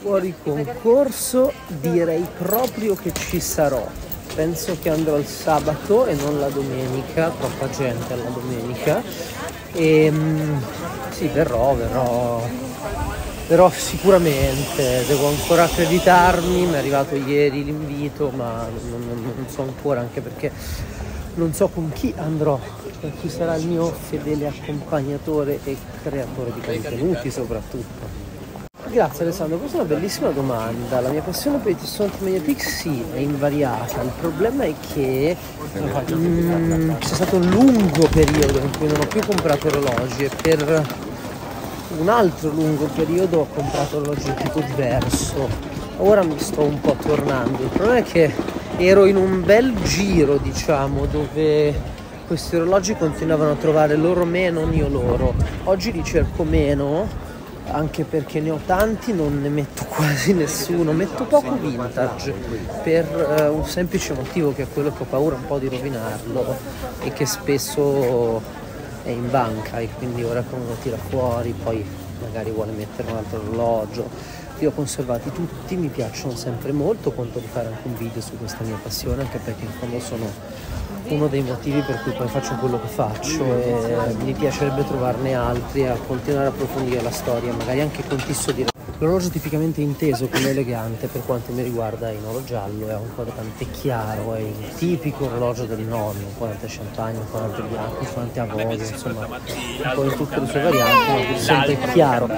Fuori concorso direi proprio che ci sarò. Penso che andrò il sabato e non la domenica, troppa gente alla domenica. E mm, sì, verrò, verrò, verrò sicuramente, devo ancora accreditarmi, mi è arrivato ieri l'invito, ma non, non, non so ancora anche perché non so con chi andrò, con chi sarà il mio fedele accompagnatore e creatore di contenuti soprattutto. Grazie Alessandro, questa è una bellissima domanda. La mia passione per i tessuti Mediatik sì, è invariata. Il problema è che mm, c'è stato un lungo periodo in cui non ho più comprato orologi e per un altro lungo periodo ho comprato orologi di tipo diverso. Ora mi sto un po' tornando. Il problema è che ero in un bel giro, diciamo, dove questi orologi continuavano a trovare loro me non io loro. Oggi li cerco meno anche perché ne ho tanti, non ne metto quasi nessuno, metto poco vintage per uh, un semplice motivo che è quello che ho paura un po' di rovinarlo e che spesso è in banca e quindi ora che uno lo tira fuori poi magari vuole mettere un altro orologio. Io ho conservati tutti, mi piacciono sempre molto, conto di fare anche un video su questa mia passione anche perché in fondo sono uno dei motivi per cui poi faccio quello che faccio e mi piacerebbe trovarne altri e continuare a approfondire la storia, magari anche con Tisso di L'orologio tipicamente inteso come elegante per quanto mi riguarda è in oro giallo, è un quadrante chiaro, è il tipico orologio del nonno, un quadrante champagne, un quadrante bianco, un quadrante avorio, insomma un po' in tutte le sue varianti, ma che sempre chiaro.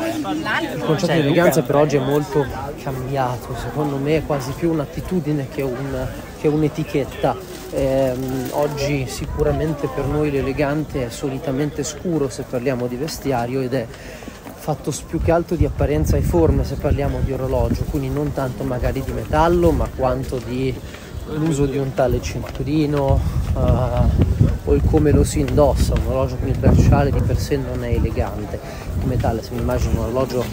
Il concetto di eleganza per oggi è molto cambiato, secondo me è quasi più un'attitudine che, un, che un'etichetta. Eh, oggi sicuramente per noi l'elegante è solitamente scuro se parliamo di vestiario ed è fatto più che altro di apparenza e forme se parliamo di orologio, quindi non tanto magari di metallo, ma quanto di l'uso di un tale cinturino uh, o il come lo si indossa, un orologio con il bracciale di per sé non è elegante. Il metallo, se mi immagino un orologio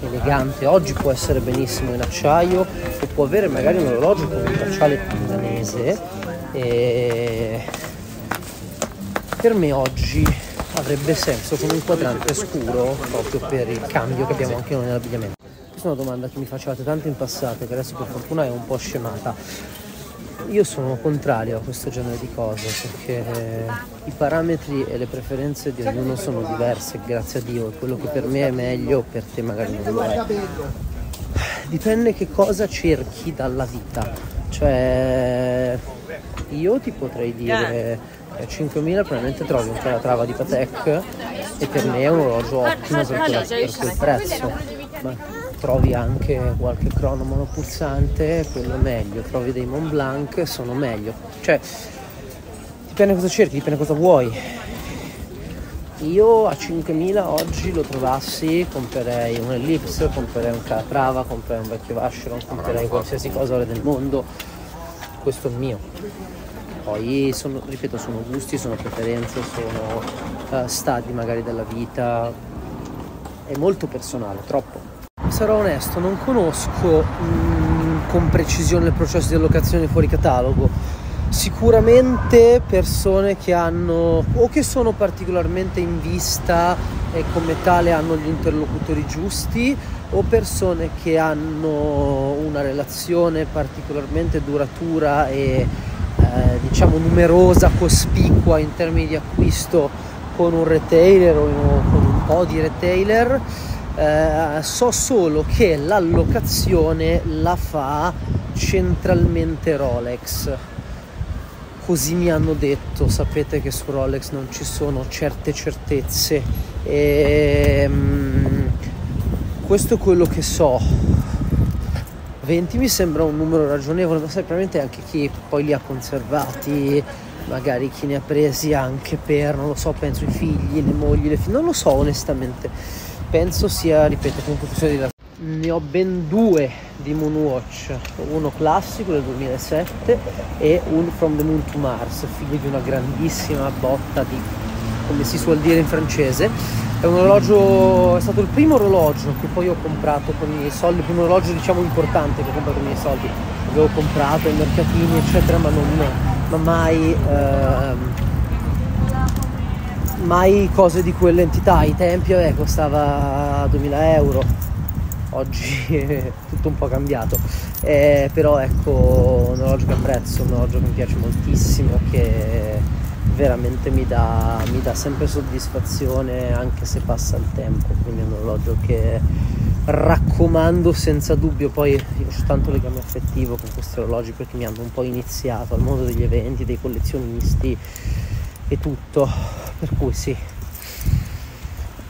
elegante oggi può essere benissimo in acciaio o può avere magari un orologio con un bracciale danese e per me oggi avrebbe senso con un quadrante scuro proprio per il cambio che abbiamo anche noi nell'abbigliamento. Questa è una domanda che mi facevate tanto in passato che adesso per fortuna è un po' scemata. Io sono contrario a questo genere di cose perché i parametri e le preferenze di ognuno sono diverse, grazie a Dio, quello che per me è meglio per te magari non lo è. Dipende che cosa cerchi dalla vita, cioè io ti potrei dire a 5.000 probabilmente trovi un Calatrava di Patek e per me è un orologio ottimo per, quella, per quel prezzo. Ma trovi anche qualche crono monopulsante quello meglio. Trovi dei Mont Blanc sono meglio. Cioè dipende cosa cerchi dipende cosa vuoi. Io a 5.000 oggi lo trovassi comprerei un Ellipse comprerei un Calatrava comprerei un vecchio Vacheron comprerei qualsiasi cosa del mondo questo è il mio poi sono, ripeto, sono gusti, sono preferenze, sono uh, stadi magari della vita, è molto personale, troppo. Sarò onesto, non conosco mh, mm, con precisione il processo di allocazione fuori catalogo. Sicuramente persone che hanno o che sono particolarmente in vista e come tale hanno gli interlocutori giusti o persone che hanno una relazione particolarmente duratura e eh, diciamo numerosa, cospicua in termini di acquisto con un retailer o con un po' di retailer. Eh, so solo che l'allocazione la fa centralmente Rolex. Così mi hanno detto, sapete che su Rolex non ci sono certe certezze. E, um, questo è quello che so 20 mi sembra un numero ragionevole, ma sai, probabilmente anche chi poi li ha conservati, magari chi ne ha presi anche per, non lo so, penso i figli, le mogli, le figlie, non lo so onestamente. Penso sia, ripeto, comunque questione di ne ho ben due di Moonwatch, uno classico del 2007 e un From the Moon to Mars, figlio di una grandissima botta di, come si suol dire in francese, è un orologio, è stato il primo orologio che poi ho comprato con i miei soldi, il primo orologio diciamo importante che ho comprato con i miei soldi. Avevo comprato ai mercatini eccetera ma non ma mai, ehm, mai cose di quell'entità. Ai tempi vabbè, costava 2000 euro. oggi è tutto un po' cambiato, eh, però ecco un orologio che apprezzo, un orologio che mi piace moltissimo, che veramente mi dà, mi dà sempre soddisfazione anche se passa il tempo, quindi è un orologio che raccomando senza dubbio, poi io ho tanto legame affettivo con questi orologi perché mi hanno un po' iniziato al mondo degli eventi, dei collezionisti e tutto, per cui sì,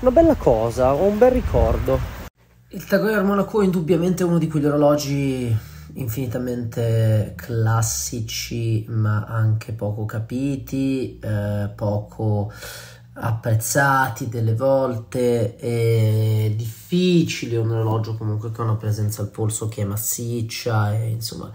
una bella cosa, ho un bel ricordo. Il Tag Heuer Monaco è indubbiamente uno di quegli orologi infinitamente classici ma anche poco capiti, eh, poco apprezzati delle volte, è difficile un orologio comunque che ha una presenza al polso che è massiccia e insomma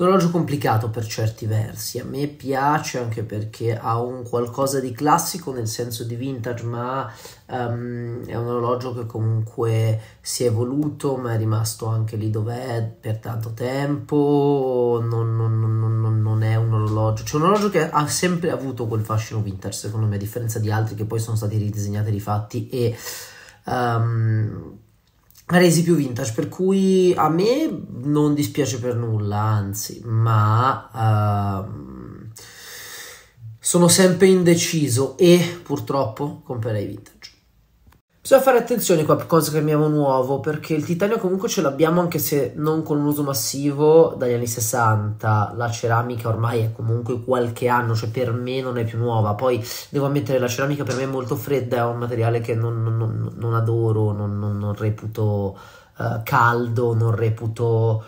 un orologio complicato per certi versi, a me piace anche perché ha un qualcosa di classico nel senso di vintage, ma um, è un orologio che comunque si è evoluto, ma è rimasto anche lì dov'è per tanto tempo, non, non, non, non è un orologio, cioè un orologio che ha sempre avuto quel fascino vintage, secondo me, a differenza di altri che poi sono stati ridisegnati e rifatti e... Um, resi più vintage, per cui a me non dispiace per nulla, anzi, ma uh, sono sempre indeciso e purtroppo comprerei vintage. Bisogna fare attenzione qua per cose che abbiamo nuovo, perché il titanio comunque ce l'abbiamo anche se non con un uso massivo dagli anni 60. La ceramica ormai è comunque qualche anno, cioè per me non è più nuova. Poi devo ammettere la ceramica per me è molto fredda, è un materiale che non, non, non adoro, non, non reputo uh, caldo, non reputo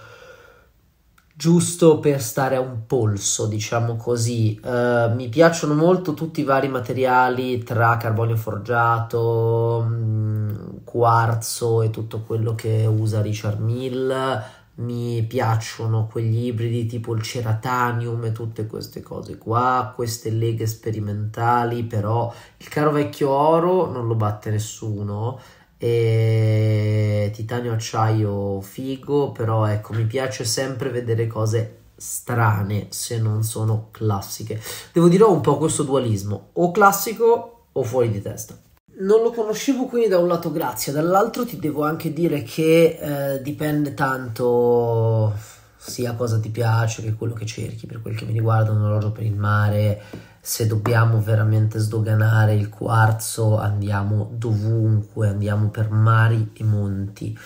giusto per stare a un polso, diciamo così. Uh, mi piacciono molto tutti i vari materiali tra carbonio forgiato, mh, mm, quarzo e tutto quello che usa Richard Mill. Mi piacciono quegli ibridi tipo il ceratanium e tutte queste cose qua, queste leghe sperimentali, però il caro vecchio oro non lo batte nessuno e titanio acciaio figo, però ecco, mi piace sempre vedere cose strane se non sono classiche. Devo dire un po' questo dualismo, o classico o fuori di testa. Non lo conoscevo quindi da un lato grazie, dall'altro ti devo anche dire che eh, dipende tanto sia cosa ti piace che quello che cerchi, per quel che mi riguarda un orologio per il mare se dobbiamo veramente sdoganare il quarzo andiamo dovunque, andiamo per mari e monti.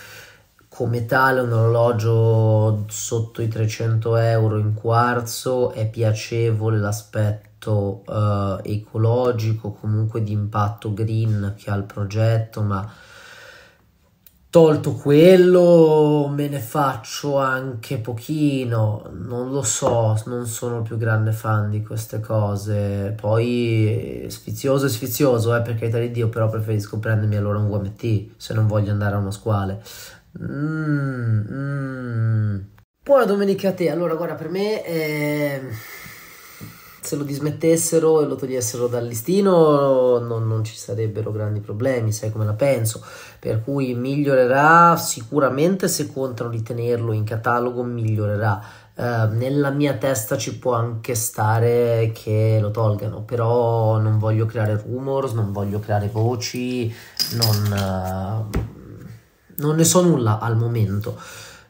Come tale un orologio sotto i 300 euro in quarzo è piacevole l'aspetto uh, ecologico, comunque di impatto green che ha il progetto, ma Tolto quello, me ne faccio anche pochino, non lo so, non sono più grande fan di queste cose. Poi sfizioso è sfizioso, eh, per carità di Dio, però preferisco prendermi allora un UMT se non voglio andare a uno squale. Mm, mm. Buona domenica a te. Allora, guarda, per me... Eh se lo dismettessero e lo togliessero dal listino non, non, ci sarebbero grandi problemi, sai come la penso, per cui migliorerà sicuramente se contano di tenerlo in catalogo, migliorerà. Uh, nella mia testa ci può anche stare che lo tolgano, però non voglio creare rumors, non voglio creare voci, non, uh, non ne so nulla al momento.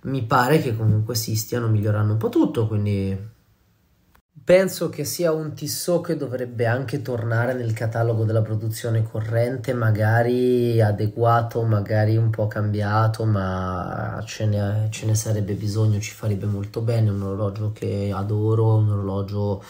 Mi pare che comunque si stiano migliorando un po' tutto, quindi Penso che sia un Tissot che dovrebbe anche tornare nel catalogo della produzione corrente, magari adeguato, magari un po' cambiato, ma ce ne, ce ne sarebbe bisogno, ci farebbe molto bene. Un orologio che adoro, un orologio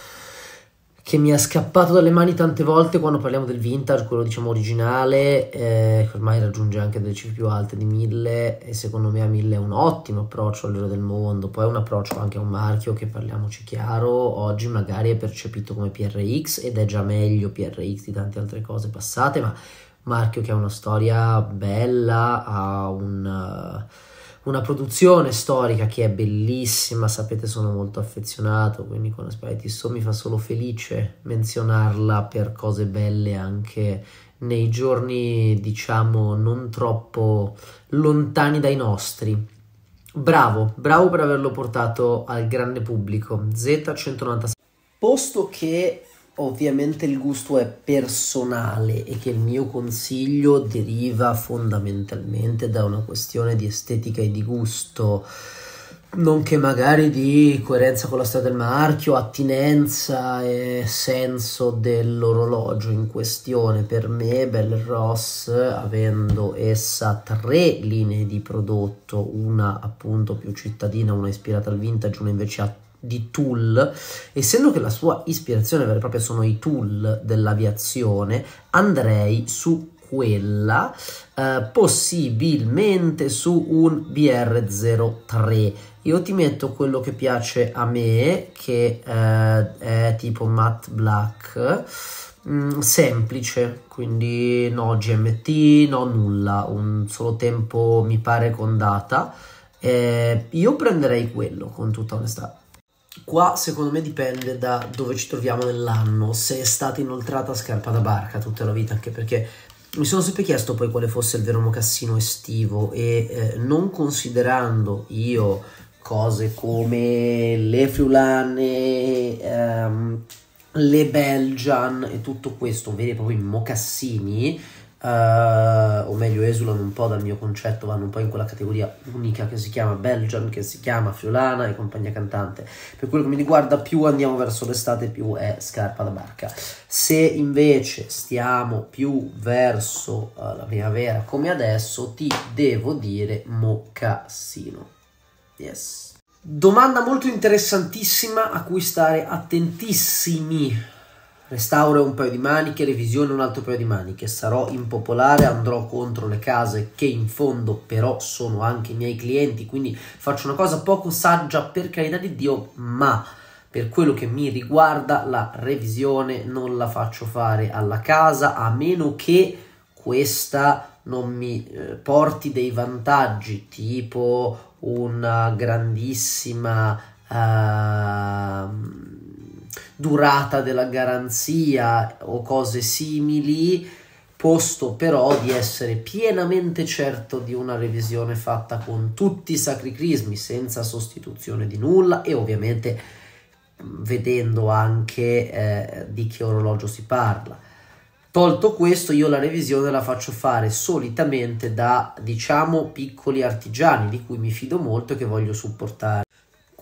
che mi è scappato dalle mani tante volte quando parliamo del vintage, quello diciamo originale, eh, che ormai raggiunge anche delle cifre più alte di 1000 e secondo me a 1000 è un ottimo approccio all'ero del mondo, poi è un approccio anche a un marchio che parliamoci chiaro, oggi magari è percepito come PRX ed è già meglio PRX di tante altre cose passate, ma marchio che ha una storia bella, ha un... Uh, una produzione storica che è bellissima, sapete sono molto affezionato, quindi con Spaghetti So mi fa solo felice menzionarla per cose belle anche nei giorni diciamo non troppo lontani dai nostri. Bravo, bravo per averlo portato al grande pubblico. Z196. Posto che ovviamente il gusto è personale e che il mio consiglio deriva fondamentalmente da una questione di estetica e di gusto nonché magari di coerenza con la storia del marchio, attinenza e senso dell'orologio in questione. Per me Bell Ross, avendo essa tre linee di prodotto, una appunto più cittadina, una ispirata al vintage, una invece a di tool, essendo che la sua ispirazione vera e propria sono i tool dell'aviazione, andrei su quella, eh, possibilmente su un BR03. Io ti metto quello che piace a me, che eh, è tipo matte black, mh, mm, semplice, quindi no GMT, no nulla, un solo tempo mi pare con data. Eh, io prenderei quello con tutta onestà. Qua secondo me dipende da dove ci troviamo nell'anno, se è stata inoltrata scarpa da barca tutta la vita, anche perché mi sono sempre chiesto poi quale fosse il vero mocassino estivo e eh, non considerando io cose come le friulane, ehm, le Belgian e tutto questo, veri e propri mocassini, o meglio esulano un po' dal mio concetto, vanno un po' in quella categoria unica che si chiama Belgian, che si chiama Fiolana e compagnia cantante. Per quello che mi riguarda, più andiamo verso l'estate, più è scarpa da barca. Se invece stiamo più verso uh, la primavera come adesso, ti devo dire mocassino. Yes. Domanda molto interessantissima a cui stare attentissimi Restauro un paio di maniche, revisione un altro paio di maniche. Sarò impopolare, andrò contro le case che in fondo però sono anche i miei clienti, quindi faccio una cosa poco saggia per carità di Dio, ma per quello che mi riguarda la revisione non la faccio fare alla casa a meno che questa non mi eh, porti dei vantaggi tipo una grandissima uh, durata della garanzia o cose simili, posto però di essere pienamente certo di una revisione fatta con tutti i sacri crismi, senza sostituzione di nulla e ovviamente vedendo anche eh, di che orologio si parla. Tolto questo, io la revisione la faccio fare solitamente da, diciamo, piccoli artigiani di cui mi fido molto e che voglio supportare.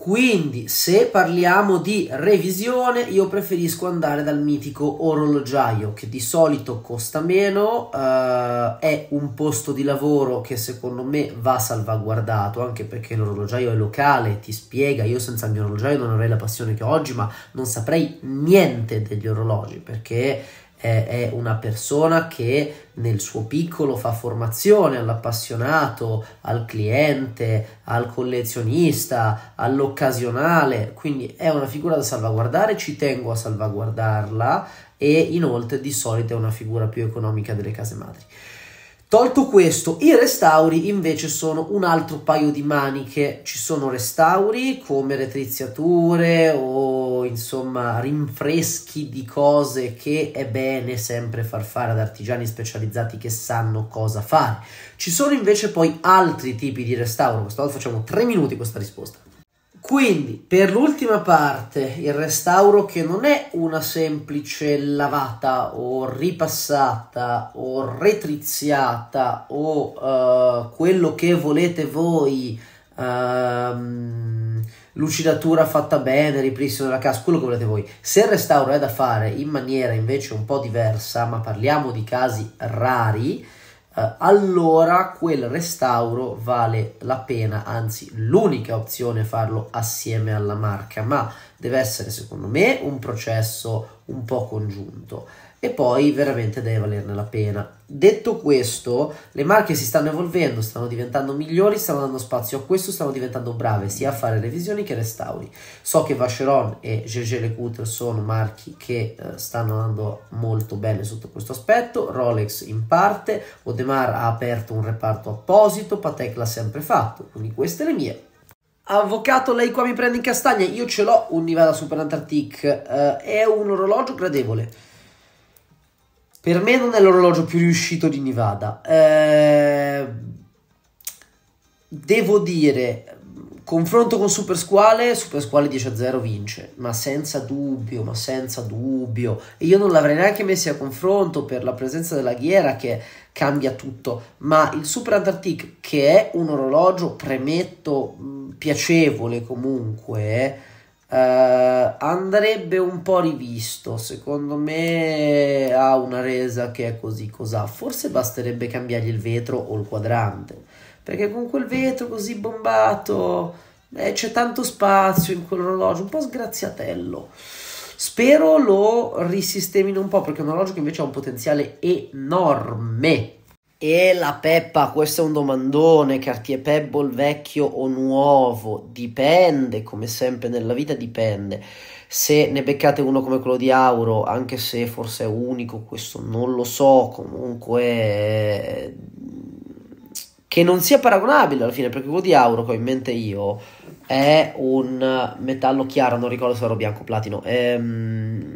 Quindi, se parliamo di revisione, io preferisco andare dal mitico orologiaio che di solito costa meno, eh, è un posto di lavoro che secondo me va salvaguardato, anche perché l'orologiaio è locale, ti spiega, io senza il mio orologiaio non avrei la passione che ho oggi, ma non saprei niente degli orologi, perché è una persona che nel suo piccolo fa formazione all'appassionato, al cliente, al collezionista, all'occasionale, quindi è una figura da salvaguardare, ci tengo a salvaguardarla e inoltre di solito è una figura più economica delle case madri. Tolto questo, i restauri invece sono un altro paio di maniche. Ci sono restauri come retriziature o insomma rinfreschi di cose che è bene sempre far fare ad artigiani specializzati che sanno cosa fare. Ci sono invece poi altri tipi di restauro. Questa volta facciamo tre minuti questa risposta. Quindi, per l'ultima parte, il restauro che non è una semplice lavata o ripassata o retriziata o uh, quello che volete voi, uh, lucidatura fatta bene, ripristino della casa, quello che volete voi. Se il restauro è da fare in maniera invece un po' diversa, ma parliamo di casi rari, eh, allora quel restauro vale la pena, anzi l'unica opzione è farlo assieme alla marca, ma deve essere secondo me un processo un po' congiunto e poi veramente deve valerne la pena. Detto questo, le marche si stanno evolvendo, stanno diventando migliori, stanno dando spazio a questo, stanno diventando brave sia a fare revisioni che restauri. So che Vacheron e GG Lecoutre sono marchi che eh, stanno andando molto bene sotto questo aspetto, Rolex in parte, Audemars ha aperto un reparto apposito, Patek l'ha sempre fatto, quindi queste le mie. Avvocato, lei qua mi prende in castagna, io ce l'ho un Nivada Super Antarctic, eh, è un orologio gradevole per me non è l'orologio più riuscito di Nevada. Eh, devo dire Confronto con Super Squale, Super Squale 10-0 vince, ma senza dubbio, ma senza dubbio. E io non l'avrei neanche messo a confronto per la presenza della ghiera che cambia tutto, ma il Super Antarctic che è un orologio, premetto, piacevole comunque, eh, andrebbe un po' rivisto. Secondo me ha una resa che è così cos'ha. Forse basterebbe cambiargli il vetro o il quadrante perché con quel vetro così bombato eh, c'è tanto spazio in quell'orologio, un po' sgraziatello. Spero lo risistemino un po' perché è un orologio che invece ha un potenziale enorme. E la Peppa, questo è un domandone, Cartier Pebble vecchio o nuovo, dipende, come sempre nella vita dipende. Se ne beccate uno come quello di Auro, anche se forse è unico, questo non lo so, comunque che non sia paragonabile alla fine, perché quello di Auro che ho in mente io è un metallo chiaro, non ricordo se era bianco o platino, ehm,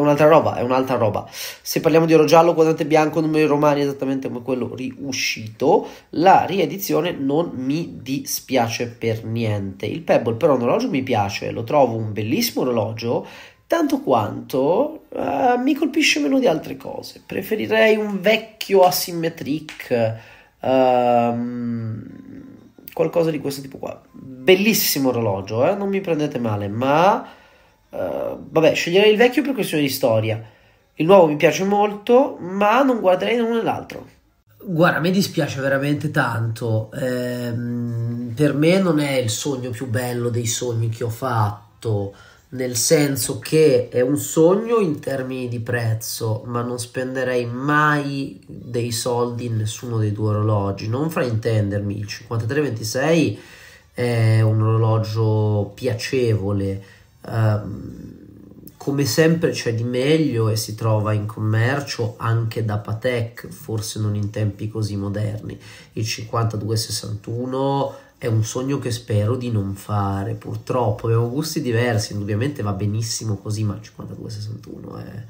è, un'altra roba, è un'altra roba. Se parliamo di oro giallo, quadrante bianco, numeri romani, esattamente come quello riuscito, la riedizione non mi dispiace per niente. Il Pebble però un orologio mi piace, lo trovo un bellissimo orologio, tanto quanto uh, mi colpisce meno di altre cose. Preferirei un vecchio asymmetric Um, qualcosa di questo tipo qua. Bellissimo orologio, eh? non mi prendete male, ma uh, vabbè, sceglierei il vecchio per questione di storia. Il nuovo mi piace molto, ma non guarderei l'uno nell'altro. Guarda, a me dispiace veramente tanto. Ehm, per me non è il sogno più bello dei sogni che ho fatto nel senso che è un sogno in termini di prezzo, ma non spenderei mai dei soldi in nessuno dei due orologi. Non fraintendermi, il 5326 è un orologio piacevole, um, come sempre c'è di meglio e si trova in commercio anche da Patek, forse non in tempi così moderni. Il 5261 è un sogno che spero di non fare. Purtroppo abbiamo gusti diversi, indubbiamente va benissimo così, ma il 5261 è,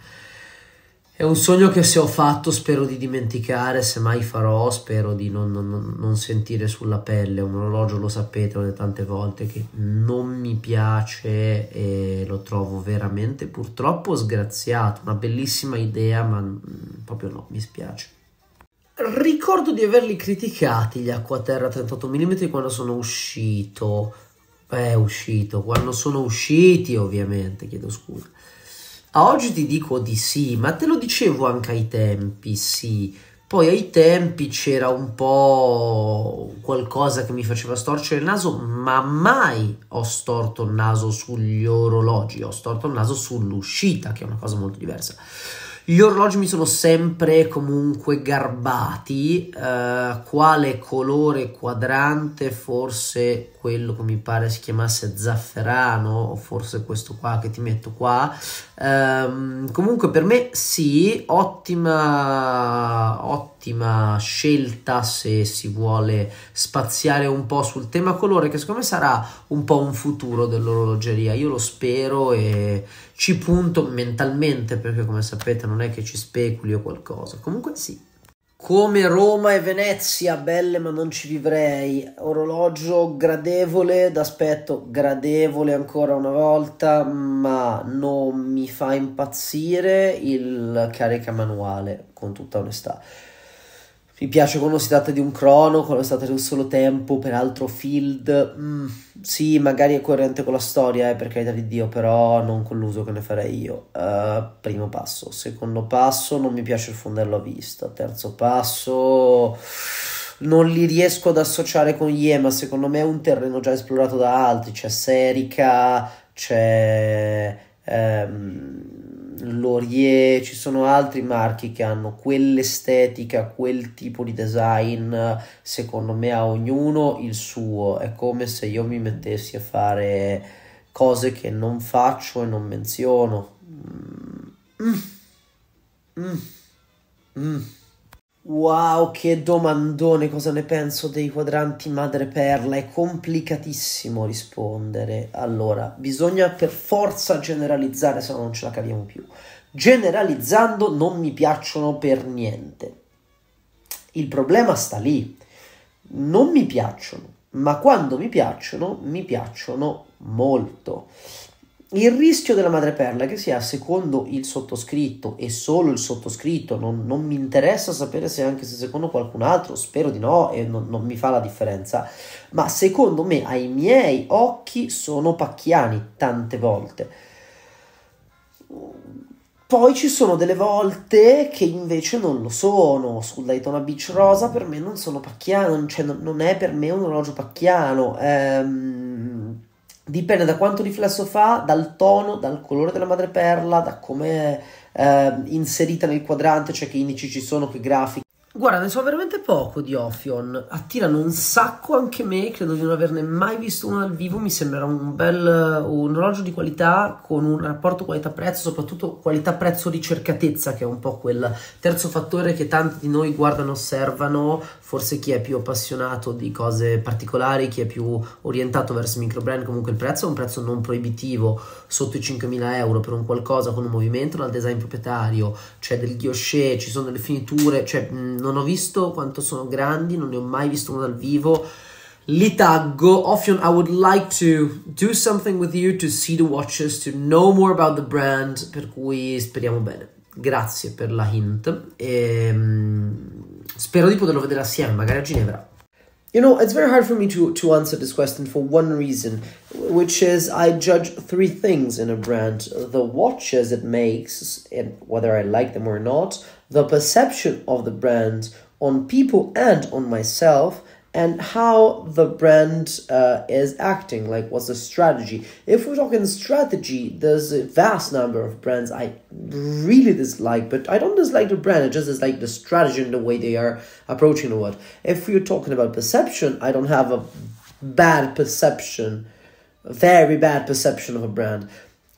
è un sogno che se ho fatto spero di dimenticare, se mai farò spero di non, non, non sentire sulla pelle. Un orologio, lo sapete, lo tante volte che non mi piace e lo trovo veramente purtroppo sgraziato. Una bellissima idea, ma proprio no, mi spiace. Ricordo di averli criticati gli Acquaterra 38 mm quando sono uscito. È uscito, quando sono usciti ovviamente, chiedo scusa. A oggi ti dico di sì, ma te lo dicevo anche ai tempi, sì. Poi ai tempi c'era un po' qualcosa che mi faceva storcere il naso, ma mai ho storto il naso sugli orologi, ho storto il naso sull'uscita, che è una cosa molto diversa. Gli orologi mi sono sempre comunque garbati. Eh, quale colore quadrante? Forse quello che mi pare si chiamasse zafferano, o forse questo qua che ti metto qua. Eh, comunque per me sì, ottima, ottima scelta se si vuole spaziare un po' sul tema colore, che secondo me sarà un po' un futuro dell'orologeria. Io lo spero e ci punto mentalmente perché come sapete non è che ci speculi o qualcosa. Comunque sì. Come Roma e Venezia, belle ma non ci vivrei. Orologio gradevole, d'aspetto gradevole ancora una volta, ma non mi fa impazzire il carica manuale, con tutta onestà. Mi piace quando si tratta di un crono, quando si tratta di un solo tempo, peraltro field. Mm, sì, magari è coerente con la storia, eh, per carità di Dio, però non con l'uso che ne farei io. Uh, primo passo. Secondo passo, non mi piace il fondello a vista. Terzo passo, non li riesco ad associare con Yema. Secondo me è un terreno già esplorato da altri. C'è Serica, c'è... Um, Laurier, ci sono altri marchi che hanno quell'estetica, quel tipo di design, secondo me a ognuno il suo, è come se io mi mettessi a fare cose che non faccio e non menziono. Mm. Mm. Mm. Wow, che domandone, cosa ne penso dei quadranti madreperla? È complicatissimo rispondere. Allora, bisogna per forza generalizzare, se no non ce la caviamo più. Generalizzando non mi piacciono per niente. Il problema sta lì. Non mi piacciono ma quando mi piacciono, mi piacciono molto. Il rischio della madreperla che sia secondo il sottoscritto e solo il sottoscritto, non, non, mi interessa sapere se anche se secondo qualcun altro, spero di no e non, non mi fa la differenza, ma secondo me ai miei occhi sono pacchiani tante volte. Poi ci sono delle volte che invece non lo sono. Sul Daytona Beach Rosa per me non sono pacchiano, cioè non, non è per me un orologio pacchiano. Ehm, dipende da quanto riflesso fa, dal tono, dal colore della madreperla, da come è eh, inserita nel quadrante, cioè che indici ci sono, che grafiche. Guarda, ne so veramente poco di Ophion. Attirano un sacco anche me, credo di non averne mai visto uno dal vivo. Mi sembra un bel un orologio di qualità con un rapporto qualità-prezzo, soprattutto qualità-prezzo-ricercatezza, che è un po' quel terzo fattore che tanti di noi guardano, osservano. Forse chi è più appassionato di cose particolari, chi è più orientato verso microbrand. Comunque il prezzo è un prezzo non proibitivo, sotto i 5.000 euro per un qualcosa con un movimento dal design proprietario, c'è del ghiochet, ci sono delle finiture, cioè non ho visto quanto sono grandi, non ne ho mai visto uno dal vivo. Li taggo. Often I would like to do something with you to see the watches, to know more about the brand, per cui speriamo bene. Grazie per la hint e um, spero di poterlo vedere assieme, magari a Ginevra. You know, it's very hard for me to, to answer this question for one reason, which is I judge three things in a brand the watches it makes, and whether I like them or not, the perception of the brand on people and on myself, and how the brand uh, is acting like what's the strategy? If we're talking strategy there's a vast number of brands i really dislike but i don't dislike the brand i just dislike the strategy and the way they are approaching the world. If we're talking about perception i don't have a bad perception a very bad perception of a brand.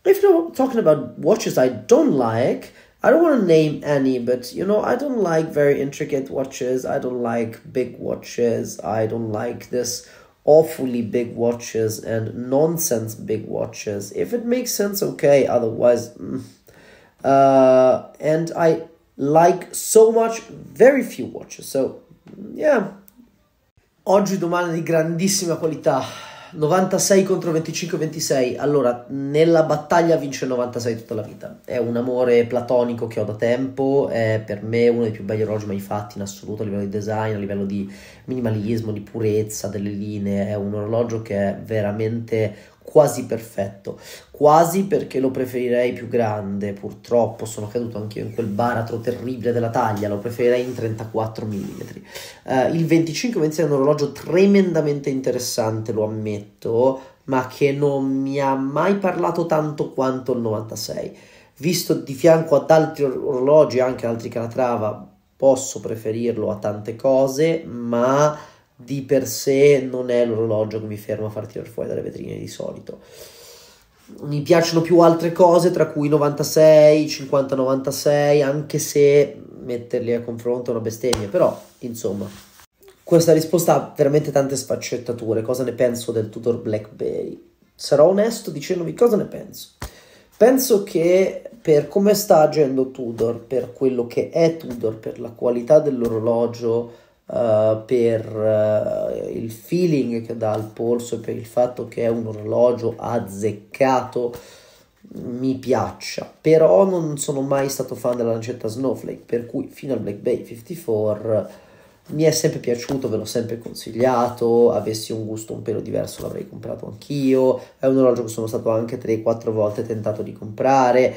If you're talking about watches i don't like I don't want to name any, but you know, I don't like very intricate watches. I don't like big watches. I don't like this awfully big watches and nonsense big watches. If it makes sense, okay. Otherwise, mm. uh, and I like so much very few watches. So, yeah. Oggi domani di grandissima qualità. 96 contro 25-26. Allora, nella battaglia vince 96 tutta la vita. È un amore platonico che ho da tempo. È per me uno dei più belli orologi mai fatti in assoluto a livello di design, a livello di minimalismo, di purezza delle linee. È un orologio che è veramente quasi perfetto, quasi perché lo preferirei più grande, purtroppo sono caduto anche io in quel baratro terribile della taglia, lo preferirei in 34 mm. Uh, il 25-26 è un orologio tremendamente interessante, lo ammetto, ma che non mi ha mai parlato tanto quanto il 96. Visto di fianco ad altri orologi, anche altri Calatrava, posso preferirlo a tante cose, ma di per sé non è l'orologio che mi ferma a far tirare fuori dalle vetrine di solito. Mi piacciono più altre cose, tra cui 96, 50-96, anche se metterli a confronto è una bestemmia, però insomma. Questa risposta ha veramente tante sfaccettature. Cosa ne penso del Tudor Blackberry? Sarò onesto dicendovi cosa ne penso. Penso che per come sta agendo Tudor, per quello che è Tudor, per la qualità dell'orologio, uh, per uh, il feeling che dà al polso per il fatto che è un orologio azzeccato mi piaccia. Però non sono mai stato fan della lancetta Snowflake per cui fino al Black Bay 54 mi è sempre piaciuto, ve l'ho sempre consigliato, avessi un gusto un pelo diverso l'avrei comprato anch'io, è un orologio che sono stato anche 3-4 volte tentato di comprare,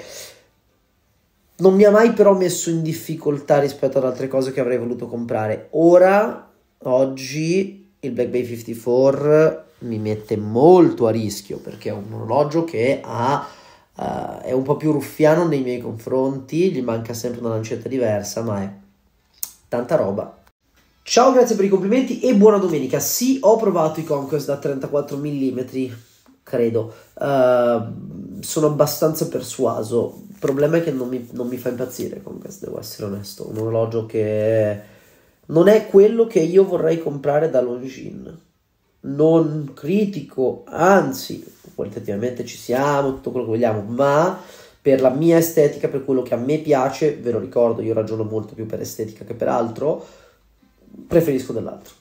non mi ha mai però messo in difficoltà rispetto ad altre cose che avrei voluto comprare. Ora, oggi, il Black Bay 54 mi mette molto a rischio perché è un orologio che ha, uh, è un po' più ruffiano nei miei confronti, gli manca sempre una lancetta diversa, ma è tanta roba. Ciao, grazie per i complimenti e buona domenica. Sì, ho provato i Conquest da 34 mm, credo. Uh, sono abbastanza persuaso problema è che non mi, non mi fa impazzire Conquest, devo essere onesto. Un orologio che non è quello che io vorrei comprare da Longines. Non critico, anzi, qualitativamente ci siamo, tutto quello che vogliamo, ma per la mia estetica, per quello che a me piace, ve lo ricordo, io ragiono molto più per estetica che per altro, preferisco dell'altro.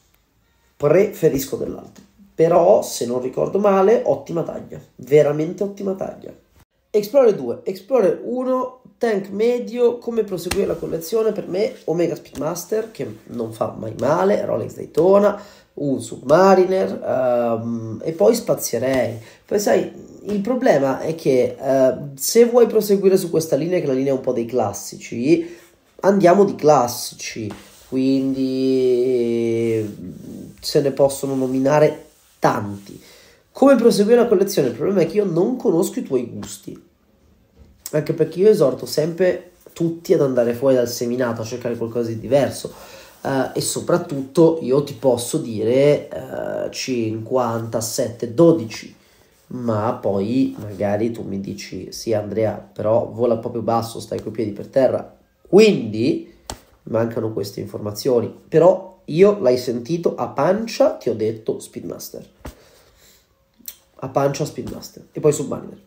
Preferisco dell'altro. però se non ricordo male, ottima taglia, veramente ottima taglia. Explorer 2, Explorer 1, tank medio, come proseguire la collezione per me, Omega Speedmaster che non fa mai male, Rolex Daytona, un Submariner um, e poi spazierei. Poi sai, il problema è che uh, se vuoi proseguire su questa linea, che è la linea un po' dei classici, andiamo di classici, quindi se ne possono nominare tanti. Come proseguire la collezione? Il problema è che io non conosco i tuoi gusti, anche perché io esorto sempre tutti ad andare fuori dal seminato, a cercare qualcosa di diverso. Uh, e soprattutto io ti posso dire uh, 57, 12 ma poi magari tu mi dici sì Andrea però vola proprio basso stai coi piedi per terra quindi mancano queste informazioni. Però io l'hai sentito a pancia, ti ho detto Speedmaster. A pancia Speedmaster. E poi Submariner.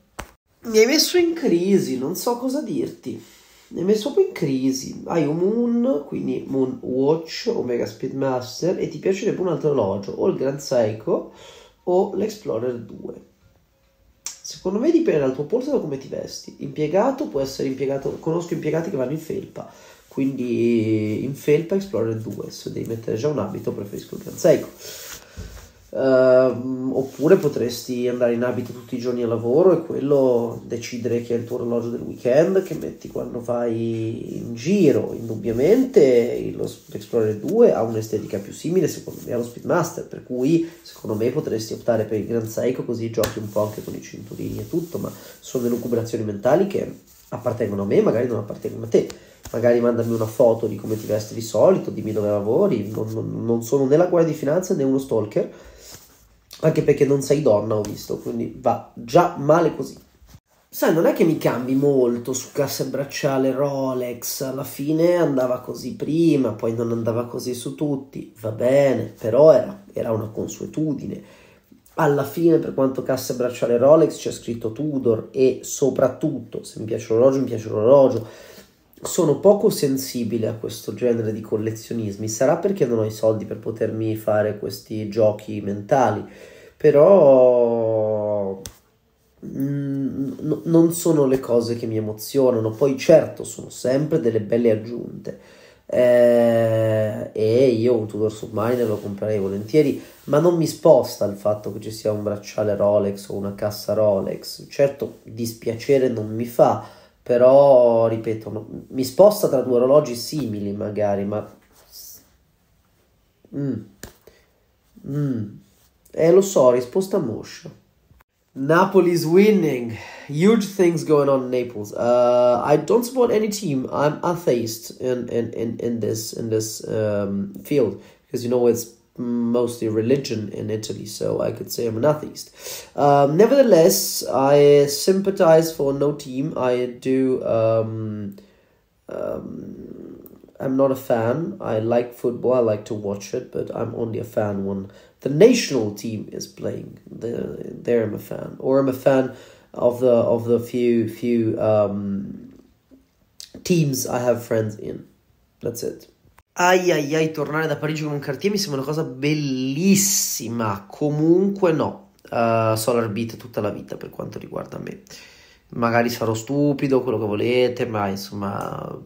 Mi hai messo in crisi, non so cosa dirti. Mi hai messo proprio in crisi. Hai un Moon, quindi Moon Watch, Omega Speedmaster, e ti piacerebbe un altro orologio, o il Grand Seiko o l'Explorer 2. Secondo me dipende dal tuo polso da come ti vesti. Impiegato può essere impiegato, conosco impiegati che vanno in felpa, quindi in felpa Explorer 2, se devi mettere già un abito preferisco il Gran Seiko. Uh, oppure potresti andare in abito tutti i giorni al lavoro e quello decidere che è il tuo orologio del weekend che metti quando vai in giro. Indubbiamente l'Explorer 2 ha un'estetica più simile secondo me allo Speedmaster, per cui secondo me potresti optare per il Gran Seiko così giochi un po' anche con i cinturini e tutto, ma sono delle lucubrazioni mentali che appartengono a me, magari non appartengono a te magari mandami una foto di come ti vesti di solito, dimmi dove lavori, non, non, non sono né la guardia di finanza né uno stalker, anche perché non sei donna ho visto, quindi va già male così. Sai, non è che mi cambi molto su cassa e bracciale Rolex, alla fine andava così prima, poi non andava così su tutti, va bene, però era, era una consuetudine. Alla fine, per quanto cassa e bracciale Rolex, c'è scritto Tudor e soprattutto, se mi piace l'orologio, mi piace l'orologio sono poco sensibile a questo genere di collezionismi. Sarà perché non ho i soldi per potermi fare questi giochi mentali, però mm, non sono le cose che mi emozionano. Poi certo, sono sempre delle belle aggiunte. Eh, e io un Tudor Submariner lo comprerei volentieri, ma non mi sposta il fatto che ci sia un bracciale Rolex o una cassa Rolex. Certo, dispiacere non mi fa però ripeto, mi sposta tra due orologi simili magari, ma... Mm. Mm. Eh, lo so, risposta moscia. Napoli's winning. Huge things going on in Naples. Uh, I don't support any team. I'm atheist in, in, in, in this in this um, field because you know it's mostly religion in Italy, so I could say I'm an atheist. Um, nevertheless, I sympathize for no team. I do. Um, um, I'm not a fan. I like football. I like to watch it, but I'm only a fan when the national team is playing. The, there, I'm a fan, or I'm a fan of the of the few few um, teams I have friends in. That's it. Ai ai ai, tornare da Parigi con un Cartier mi sembra una cosa bellissima. Comunque no, uh, Solar Beat tutta la vita per quanto riguarda me. Magari sarò stupido, quello che volete, ma insomma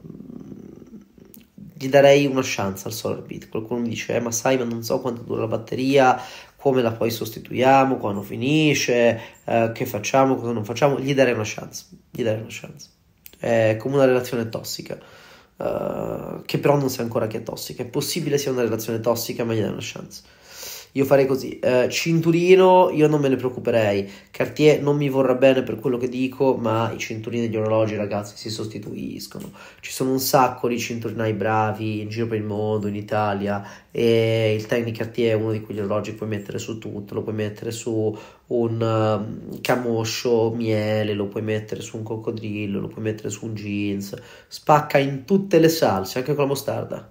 gli darei una chance al Solar Beat. Qualcuno mi dice, eh, ma sai, ma non so quanto dura la batteria, come la poi sostituiamo, quando finisce, eh, che facciamo, cosa non facciamo. Gli darei una chance. Gli darei una chance. È come una relazione tossica. Uh, che però non sa ancora che è tossica. È possibile sia una relazione tossica, ma gli dai una chance. Io farei così. Uh, cinturino, io non me ne preoccuperei. Cartier non mi vorrà bene per quello che dico, ma i cinturini degli orologi, ragazzi, si sostituiscono. Ci sono un sacco di cinturinai bravi in giro per il mondo, in Italia. E il Technic Cartier è uno di quegli orologi che puoi mettere su tutto. Lo puoi mettere su un um, camoscio miele, lo puoi mettere su un coccodrillo, lo puoi mettere su un jeans. Spacca in tutte le salse, anche con la mostarda.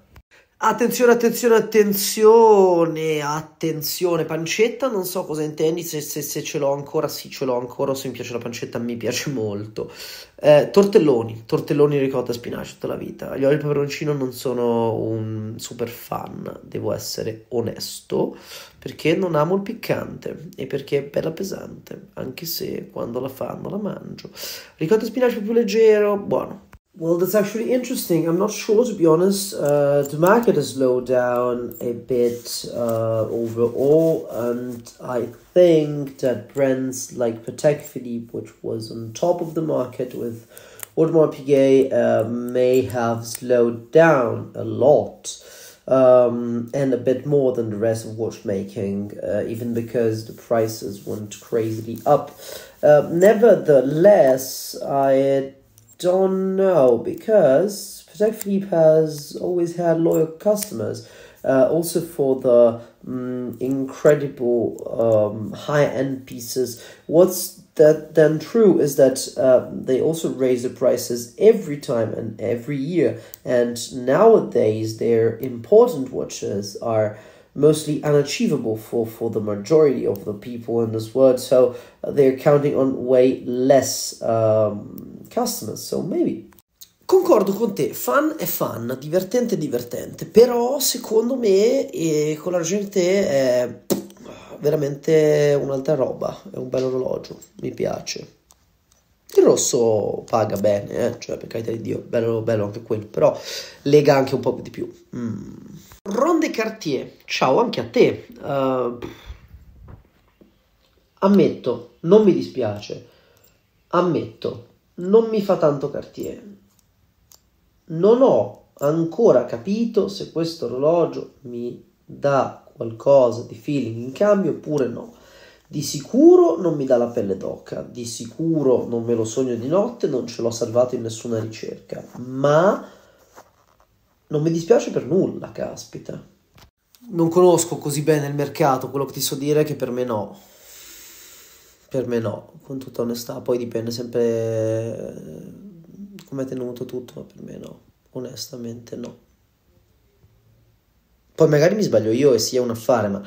Attenzione, attenzione, attenzione, attenzione, pancetta, non so cosa intendi, se, se, se, ce l'ho ancora, sì ce l'ho ancora, se mi piace la pancetta mi piace molto. Eh, tortelloni, tortelloni ricotta e spinaci tutta la vita. Gli oli di peperoncino non sono un super fan, devo essere onesto, perché non amo il piccante e perché è bella pesante, anche se quando la fanno la mangio. Ricotta e spinaci più leggero, buono. Well, that's actually interesting. I'm not sure, to be honest. Uh, the market has slowed down a bit uh, overall, and I think that brands like Patek Philippe, which was on top of the market with Audemars Piguet, uh, may have slowed down a lot. Um, and a bit more than the rest of watchmaking, uh, even because the prices went crazily up. Uh, nevertheless, I don't know because Patek Philippe has always had loyal customers. Uh, also for the um, incredible um, high end pieces. What's that then true is that uh, they also raise the prices every time and every year. And nowadays, their important watches are mostly unachievable for, for the majority of the people in this world. So uh, they're counting on way less um, customers. So maybe. Concordo con te, fan è fan, divertente è divertente, però secondo me e con la gente è veramente un'altra roba, è un bel orologio, mi piace. Il rosso paga bene, eh? cioè per carità di Dio, bello, bello anche quello, però lega anche un po' di più. Mm. Ronde Cartier, ciao anche a te. Uh, ammetto, non mi dispiace. Ammetto, non mi fa tanto Cartier. Non ho ancora capito se questo orologio mi dà qualcosa di feeling in cambio oppure no. Di sicuro non mi dà la pelle d'oca, di sicuro non me lo sogno di notte, non ce l'ho salvato in nessuna ricerca, ma non mi dispiace per nulla, caspita. Non conosco così bene il mercato, quello che ti so dire è che per me no. Per me no, con tutta onestà, poi dipende sempre eh, come è tenuto tutto, ma per me no, onestamente no. Poi magari mi sbaglio io e sia un affare, ma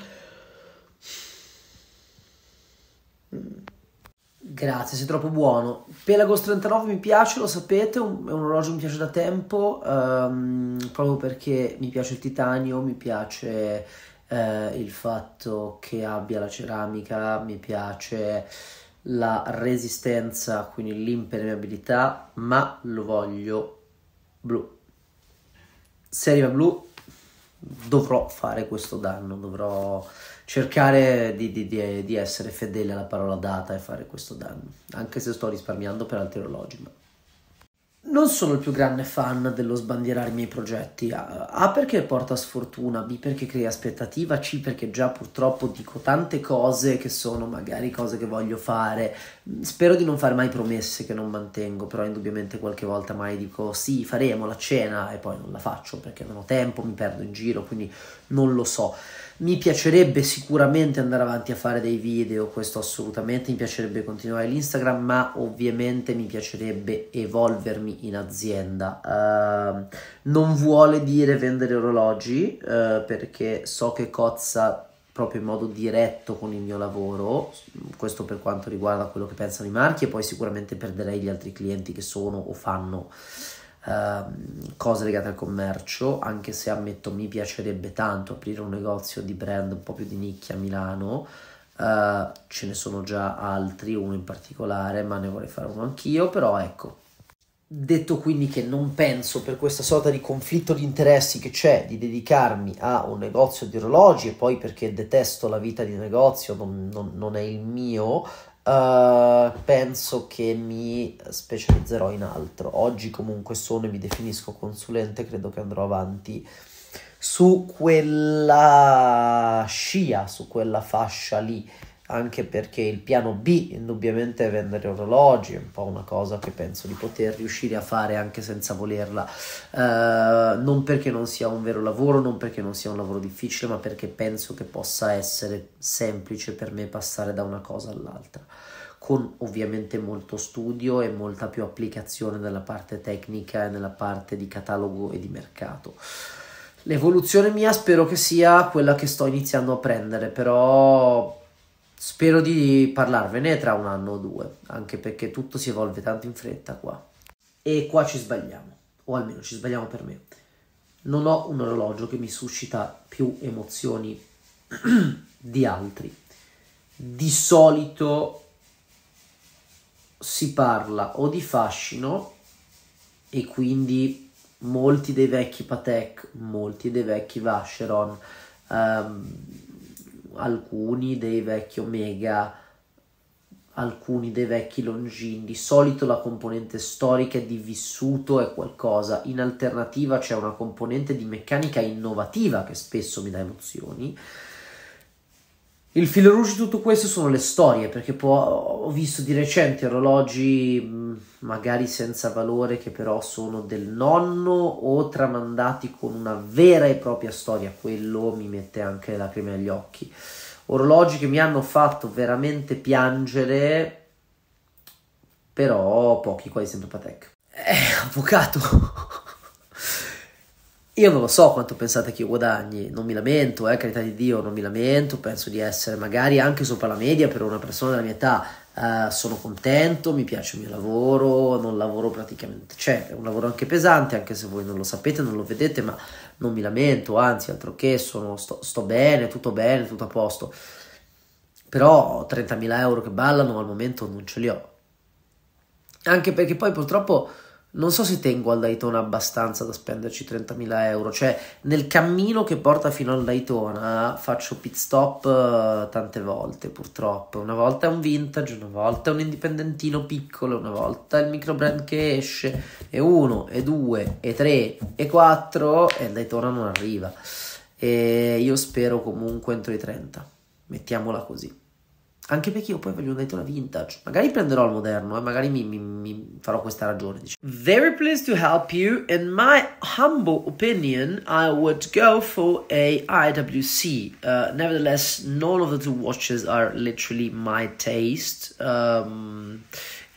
Grazie, sei troppo buono. Pelagos 39 mi piace, lo sapete, è un orologio che mi piace da tempo, um, proprio perché mi piace il titanio, mi piace uh, il fatto che abbia la ceramica, mi piace la resistenza, quindi l'impermeabilità, ma lo voglio blu. Se arriva blu dovrò fare questo danno, dovrò cercare di, di, di, di, essere fedele alla parola data e fare questo danno, anche se sto risparmiando per altri orologi. Ma... Non sono il più grande fan dello sbandierare i miei progetti. A perché porta sfortuna, B perché crea aspettativa, C perché già purtroppo dico tante cose che sono magari cose che voglio fare. Spero di non fare mai promesse che non mantengo, però indubbiamente qualche volta mai dico sì, faremo la cena e poi non la faccio perché non ho tempo, mi perdo in giro, quindi non lo so. Mi piacerebbe sicuramente andare avanti a fare dei video, questo assolutamente, mi piacerebbe continuare l'Instagram, ma ovviamente mi piacerebbe evolvermi in azienda. Uh, non vuole dire vendere orologi, uh, perché so che cozza proprio in modo diretto con il mio lavoro, questo per quanto riguarda quello che pensano i marchi e poi sicuramente perderei gli altri clienti che sono o fanno Ehm, cose legate al commercio, anche se ammetto mi piacerebbe tanto aprire un negozio di brand un po' più di nicchia a Milano. Uh, ce ne sono già altri, uno in particolare, ma ne vorrei fare uno anch'io, però ecco. Detto quindi che non penso per questa sorta di conflitto di interessi che c'è di dedicarmi a un negozio di orologi e poi perché detesto la vita di negozio, non, non, non è il mio, Uh, penso che mi specializzerò in altro. Oggi comunque sono e mi definisco consulente, credo che andrò avanti su quella scia, su quella fascia lì anche perché il piano B indubbiamente è vendere orologi, è un po' una cosa che penso di poter riuscire a fare anche senza volerla, uh, non perché non sia un vero lavoro, non perché non sia un lavoro difficile, ma perché penso che possa essere semplice per me passare da una cosa all'altra con ovviamente molto studio e molta più applicazione nella parte tecnica e nella parte di catalogo e di mercato. L'evoluzione mia spero che sia quella che sto iniziando a prendere, però spero di parlarvene tra un anno o due, anche perché tutto si evolve tanto in fretta qua. E qua ci sbagliamo, o almeno ci sbagliamo per me. Non ho un orologio che mi suscita più emozioni di altri. Di solito si parla o di fascino e quindi molti dei vecchi Patek, molti dei vecchi Vacheron, um, alcuni dei vecchi Omega, alcuni dei vecchi Longin. Di solito la componente storica e di vissuto è qualcosa, in alternativa c'è una componente di meccanica innovativa che spesso mi dà emozioni. Il filo rouge di tutto questo sono le storie, perché può, ho visto di recente orologi magari senza valore che però sono del nonno o tramandati con una vera e propria storia, quello mi mette anche le lacrime agli occhi. Orologi che mi hanno fatto veramente piangere, però pochi, quasi sempre Patek. Eh, avvocato! Io non lo so quanto pensate che io guadagni, non mi lamento, eh, carità di Dio, non mi lamento, penso di essere magari anche sopra la media per una persona della mia età, uh, sono contento, mi piace il mio lavoro, non lavoro praticamente, cioè è un lavoro anche pesante, anche se voi non lo sapete, non lo vedete, ma non mi lamento, anzi altro che, sono, sto, sto bene, tutto bene, tutto a posto, però 30.000 euro che ballano al momento non ce li ho, anche perché poi purtroppo non so se tengo al Daytona abbastanza da spenderci 30.000 euro, cioè nel cammino che porta fino al Daytona faccio pit stop uh, tante volte purtroppo, una volta è un vintage, una volta è un indipendentino piccolo, una volta è il micro brand che esce, e uno, e due, e tre, e quattro, e il Daytona non arriva, e io spero comunque entro i 30, mettiamola così. Anche perché io poi voglio un Daytona vintage. Magari prenderò il moderno e eh? magari mi, mi, mi, farò questa ragione. Diciamo. Very pleased to help you. In my humble opinion, I would go for a IWC. Uh, nevertheless, none of the two watches are literally my taste. Um,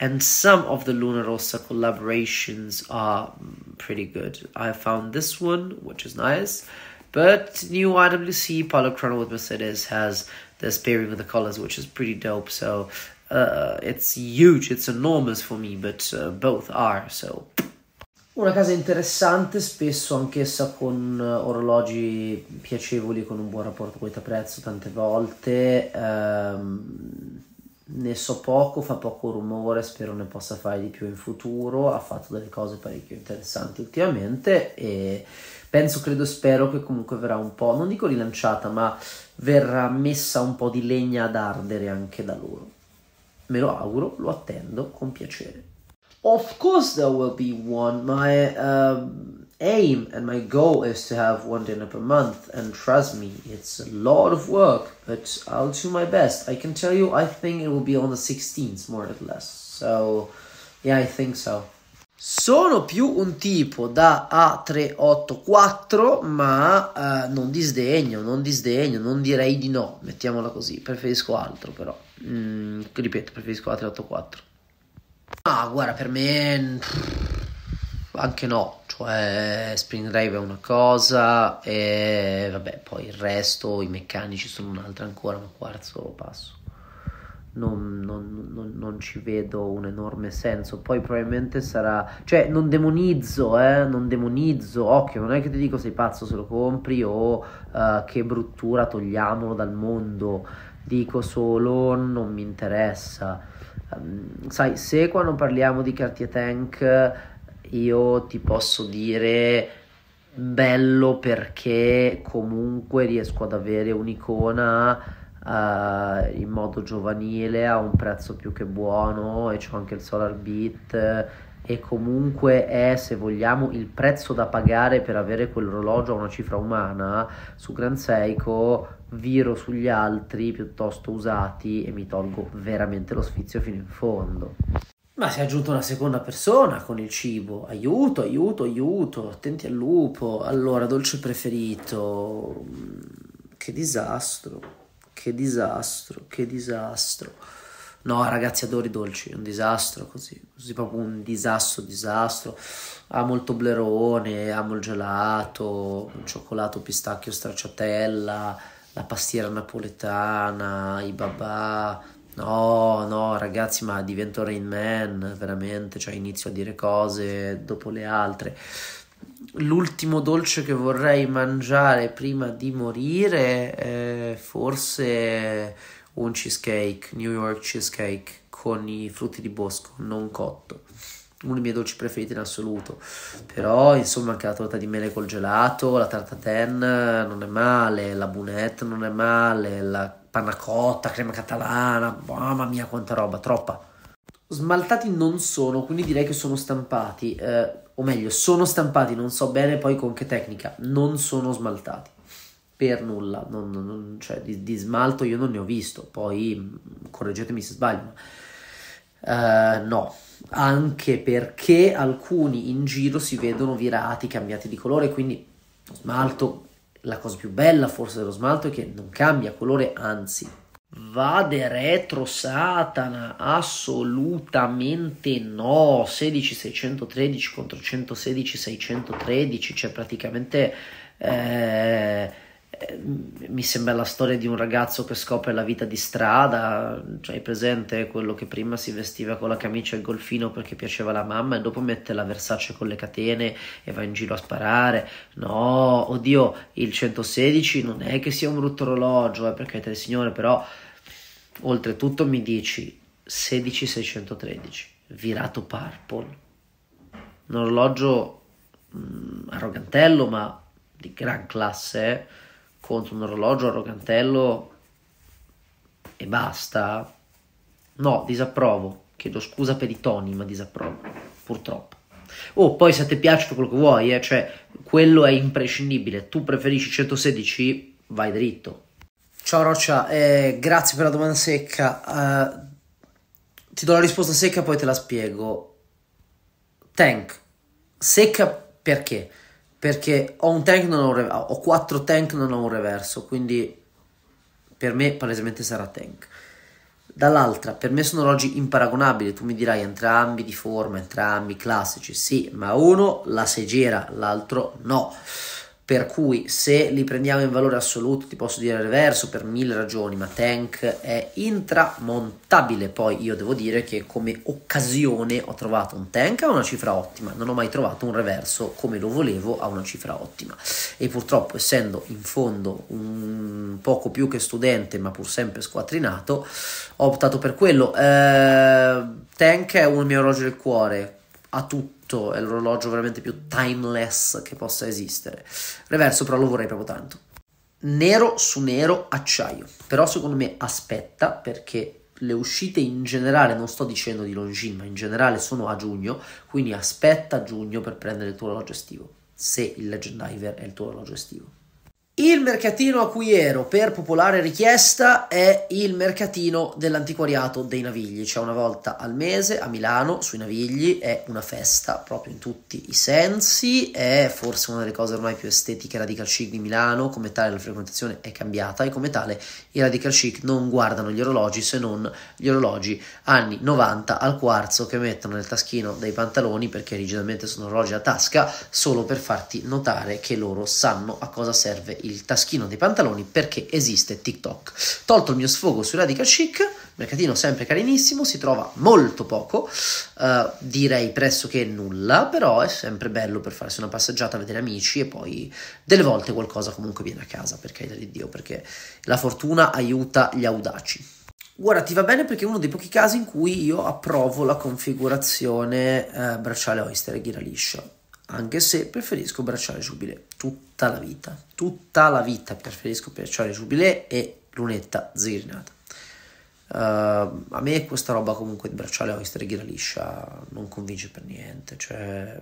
and some of the Luna Rossa collaborations are pretty good. I found this one, which is nice. But new IWC Polo Chrono with Mercedes has the pairing with the colors, which is pretty dope. So uh, it's huge, it's enormous for me, but uh, both are. So una casa interessante, spesso anch'essa con uh, orologi piacevoli, con un buon rapporto qualità-prezzo tante volte. Um, ne so poco, fa poco rumore, spero ne possa fare di più in futuro. Ha fatto delle cose parecchio interessanti ultimamente e penso, credo spero che comunque verrà un po', non dico rilanciata, ma verrà messa un po' di legna ad ardere anche da loro. Me lo auguro, lo attendo con piacere. Of course there will be one. My um, aim and my goal is to have one dinner per month and trust me, it's a lot of work, but I'll do my best. I can tell you I think it will be on the 16th more or less. So yeah, I think so. Sono più un tipo da A384, ma eh, non disdegno, non disdegno, non direi di no, mettiamola così, preferisco altro però. Mm, ripeto, preferisco A384. Ah, guarda, per me anche no, cioè Spring Drive è una cosa e vabbè, poi il resto, i meccanici sono un'altra ancora, ma quarzo passo non, non, non, non, ci vedo un enorme senso. Poi probabilmente sarà, cioè non demonizzo, eh, non demonizzo, occhio, non è che ti dico sei pazzo se lo compri o uh, che bruttura togliamolo dal mondo, dico solo non mi interessa. Um, sai, se quando parliamo di Cartier Tank io ti posso dire bello perché comunque riesco ad avere un'icona uh, in modo giovanile a un prezzo più che buono e c'ho anche il Solar Beat e comunque è se vogliamo il prezzo da pagare per avere quell'orologio a una cifra umana su Gran Seiko viro sugli altri piuttosto usati e mi tolgo veramente lo sfizio fino in fondo ma si è aggiunta una seconda persona con il cibo. Aiuto, aiuto, aiuto. Attenti al lupo. Allora, dolce preferito. Che disastro. Che disastro, che disastro. No, ragazzi, adoro i dolci, un disastro così, così proprio un disastro, disastro. Amo il toblerone, amo il gelato, il cioccolato, pistacchio, stracciatella, la pastiera napoletana, i babà. No, no, ragazzi, ma divento Rain Man, veramente, cioè inizio a dire cose dopo le altre. L'ultimo dolce che vorrei mangiare prima di morire è forse un cheesecake, New York cheesecake con i frutti di bosco non cotto. Uno dei miei dolci preferiti in assoluto. Però, insomma, anche la torta di mele col gelato, la tarta ten non è male, la bunette non è male, la panna cotta, crema catalana, mamma mia quanta roba, troppa. Smaltati non sono, quindi direi che sono stampati, eh, o meglio, sono stampati, non so bene poi con che tecnica, non sono smaltati. Per nulla, non, non, cioè, di, di, smalto io non ne ho visto, poi correggetemi se sbaglio, uh, no, anche perché alcuni in giro si vedono virati, cambiati di colore, quindi lo smalto, la cosa più bella forse dello smalto è che non cambia colore, anzi Vade retro Satana, assolutamente no. 16613 contro 116613, cioè praticamente eh, mi sembra la storia di un ragazzo che scopre la vita di strada, cioè presente quello che prima si vestiva con la camicia e il golfino perché piaceva la mamma e dopo mette la Versace con le catene e va in giro a sparare. No, oddio, il 116 non è che sia un brutto orologio, eh, per carità del Signore, però oltretutto mi dici 16613, virato purple, un orologio mh, mm, arrogantello ma di gran classe, eh contro un orologio arrogantello e basta. No, disapprovo. Chiedo scusa per i toni, ma disapprovo. Purtroppo. Oh, poi se ti piace quello che vuoi, eh, cioè, quello è imprescindibile. Tu preferisci 116, vai dritto. Ciao Roccia, eh, grazie per la domanda secca. Uh, ti do la risposta secca, poi te la spiego. Tank. Secca perché? Perché ho un tank, non ho, rev- ho quattro tank, non ho un reverso, quindi per me palesemente sarà tank. Dall'altra, per me sono orologi imparagonabili, tu mi dirai entrambi di forma, entrambi classici, sì, ma uno la seggiera, l'altro no per cui se li prendiamo in valore assoluto ti posso dire reverso per mille ragioni, ma Tank è intramontabile. Poi io devo dire che come occasione ho trovato un Tank a una cifra ottima, non ho mai trovato un reverso come lo volevo a una cifra ottima. E purtroppo essendo in fondo un poco più che studente, ma pur sempre squattrinato, ho optato per quello. Eh, Tank è un mio orologio del cuore, a tutti tutto, è l'orologio veramente più timeless che possa esistere. Reverso però lo vorrei proprio tanto. Nero su nero acciaio, però secondo me aspetta perché le uscite in generale, non sto dicendo di Longines, ma in generale sono a giugno, quindi aspetta giugno per prendere il tuo orologio estivo, se il Legend Diver è il tuo orologio estivo. Il mercatino a cui ero per popolare richiesta è il mercatino dell'antiquariato dei Navigli, cioè una volta al mese a Milano sui Navigli è una festa proprio in tutti i sensi, è forse una delle cose ormai più estetiche radical chic di Milano, come tale la frequentazione è cambiata e come tale i radical chic non guardano gli orologi se non gli orologi anni 90 al quarzo che mettono nel taschino dei pantaloni perché originalmente sono orologi a tasca solo per farti notare che loro sanno a cosa serve il taschino dei pantaloni perché esiste TikTok. Tolto il mio sfogo sui Radical Chic, mercatino sempre carinissimo, si trova molto poco, uh, direi pressoché nulla, però è sempre bello per farsi una passeggiata, vedere amici e poi delle volte qualcosa comunque viene a casa, per carità di Dio, perché la fortuna aiuta gli audaci. Guarda, ti va bene perché è uno dei pochi casi in cui io approvo la configurazione eh, bracciale oyster e ghira liscia anche se preferisco bracciale giubilé tutta la vita, tutta la vita preferisco bracciale giubilé e lunetta zigrinata. Uh, a me questa roba comunque di bracciale oyster ghira liscia non convince per niente, cioè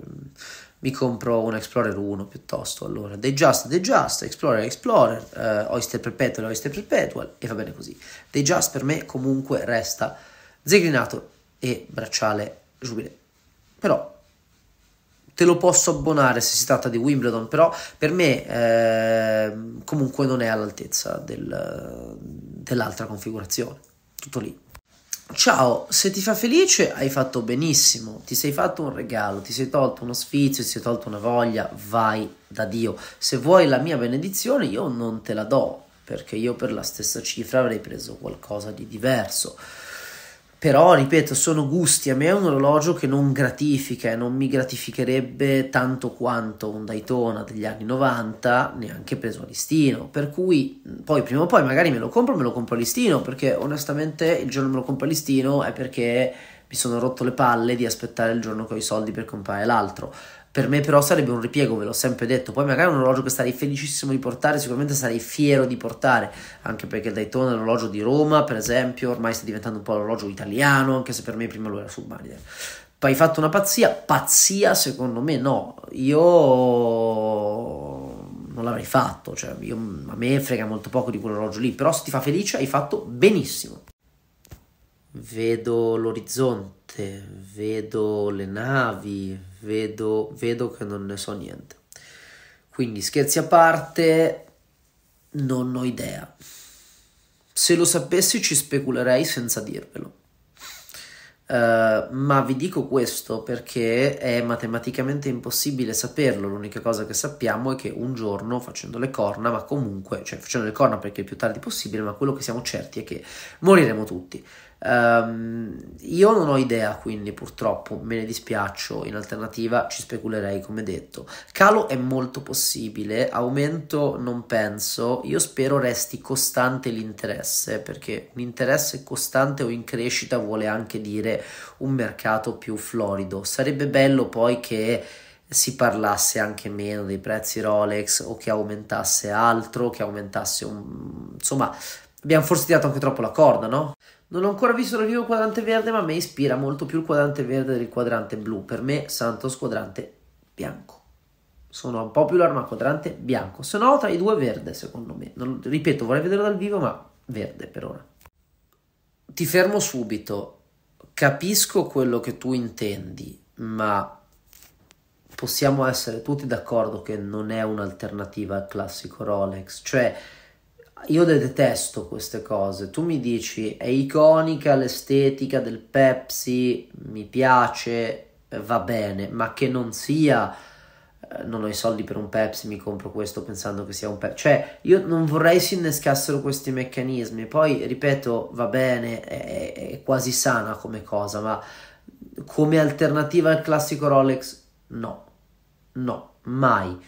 mi compro un Explorer 1 piuttosto, allora Day Just, Day Just, Explorer, Explorer, uh, Oyster Perpetual, Oyster Perpetual e va bene così. Day Just per me comunque resta zigrinato e bracciale giubilé, però te lo posso abbonare se si tratta di Wimbledon, però per me eh, comunque non è all'altezza del, dell'altra configurazione. Tutto lì. Ciao, se ti fa felice hai fatto benissimo, ti sei fatto un regalo, ti sei tolto uno sfizio, ti sei tolto una voglia, vai da Dio. Se vuoi la mia benedizione io non te la do, perché io per la stessa cifra avrei preso qualcosa di diverso. Però, ripeto, sono gusti. A me è un orologio che non gratifica e non mi gratificherebbe tanto quanto un Daytona degli anni 90, neanche preso a listino. Per cui, poi prima o poi magari me lo compro, me lo compro a listino, perché onestamente il giorno me lo compro a listino è perché mi sono rotto le palle di aspettare il giorno che ho i soldi per comprare l'altro. Per me però sarebbe un ripiego, ve l'ho sempre detto. Poi magari un orologio che sarei felicissimo di portare, sicuramente sarei fiero di portare, anche perché il Daytona è l'orologio di Roma, per esempio, ormai sta diventando un po' l'orologio italiano, anche se per me prima lo era Submariner. Poi hai fatto una pazzia? Pazzia secondo me no, io non l'avrei fatto, cioè io, a me frega molto poco di quell'orologio lì, però se ti fa felice hai fatto benissimo. Vedo l'orizzonte, vedo le navi, vedo, vedo che non ne so niente. Quindi scherzi a parte, non ho idea. Se lo sapessi ci speculerei senza dirvelo. Uh, ma vi dico questo perché è matematicamente impossibile saperlo. L'unica cosa che sappiamo è che un giorno, facendo le corna, ma comunque, cioè facendo le corna perché è il più tardi possibile, ma quello che siamo certi è che moriremo tutti. Um, io non ho idea, quindi purtroppo me ne dispiaccio. In alternativa ci speculerei, come detto. Calo è molto possibile, aumento non penso. Io spero resti costante l'interesse, perché un interesse costante o in crescita vuole anche dire un mercato più florido. Sarebbe bello poi che si parlasse anche meno dei prezzi Rolex o che aumentasse altro, che aumentasse un... insomma, abbiamo forse tirato anche troppo la corda, no? Non ho ancora visto dal vivo il quadrante verde, ma a me ispira molto più il quadrante verde del quadrante blu. Per me, Santos quadrante bianco. Sono un po' più l'arma quadrante bianco. Se no, tra i due verde, secondo me. Non, ripeto, vorrei vederlo dal vivo, ma verde per ora. Ti fermo subito. Capisco quello che tu intendi, ma possiamo essere tutti d'accordo che non è un'alternativa al classico Rolex. Cioè, io detesto queste cose. Tu mi dici è iconica l'estetica del Pepsi, mi piace, va bene, ma che non sia eh, non ho i soldi per un Pepsi, mi compro questo pensando che sia un Pepsi. Cioè, io non vorrei si innescassero questi meccanismi. Poi, ripeto, va bene, è, è quasi sana come cosa, ma come alternativa al classico Rolex, no, no, mai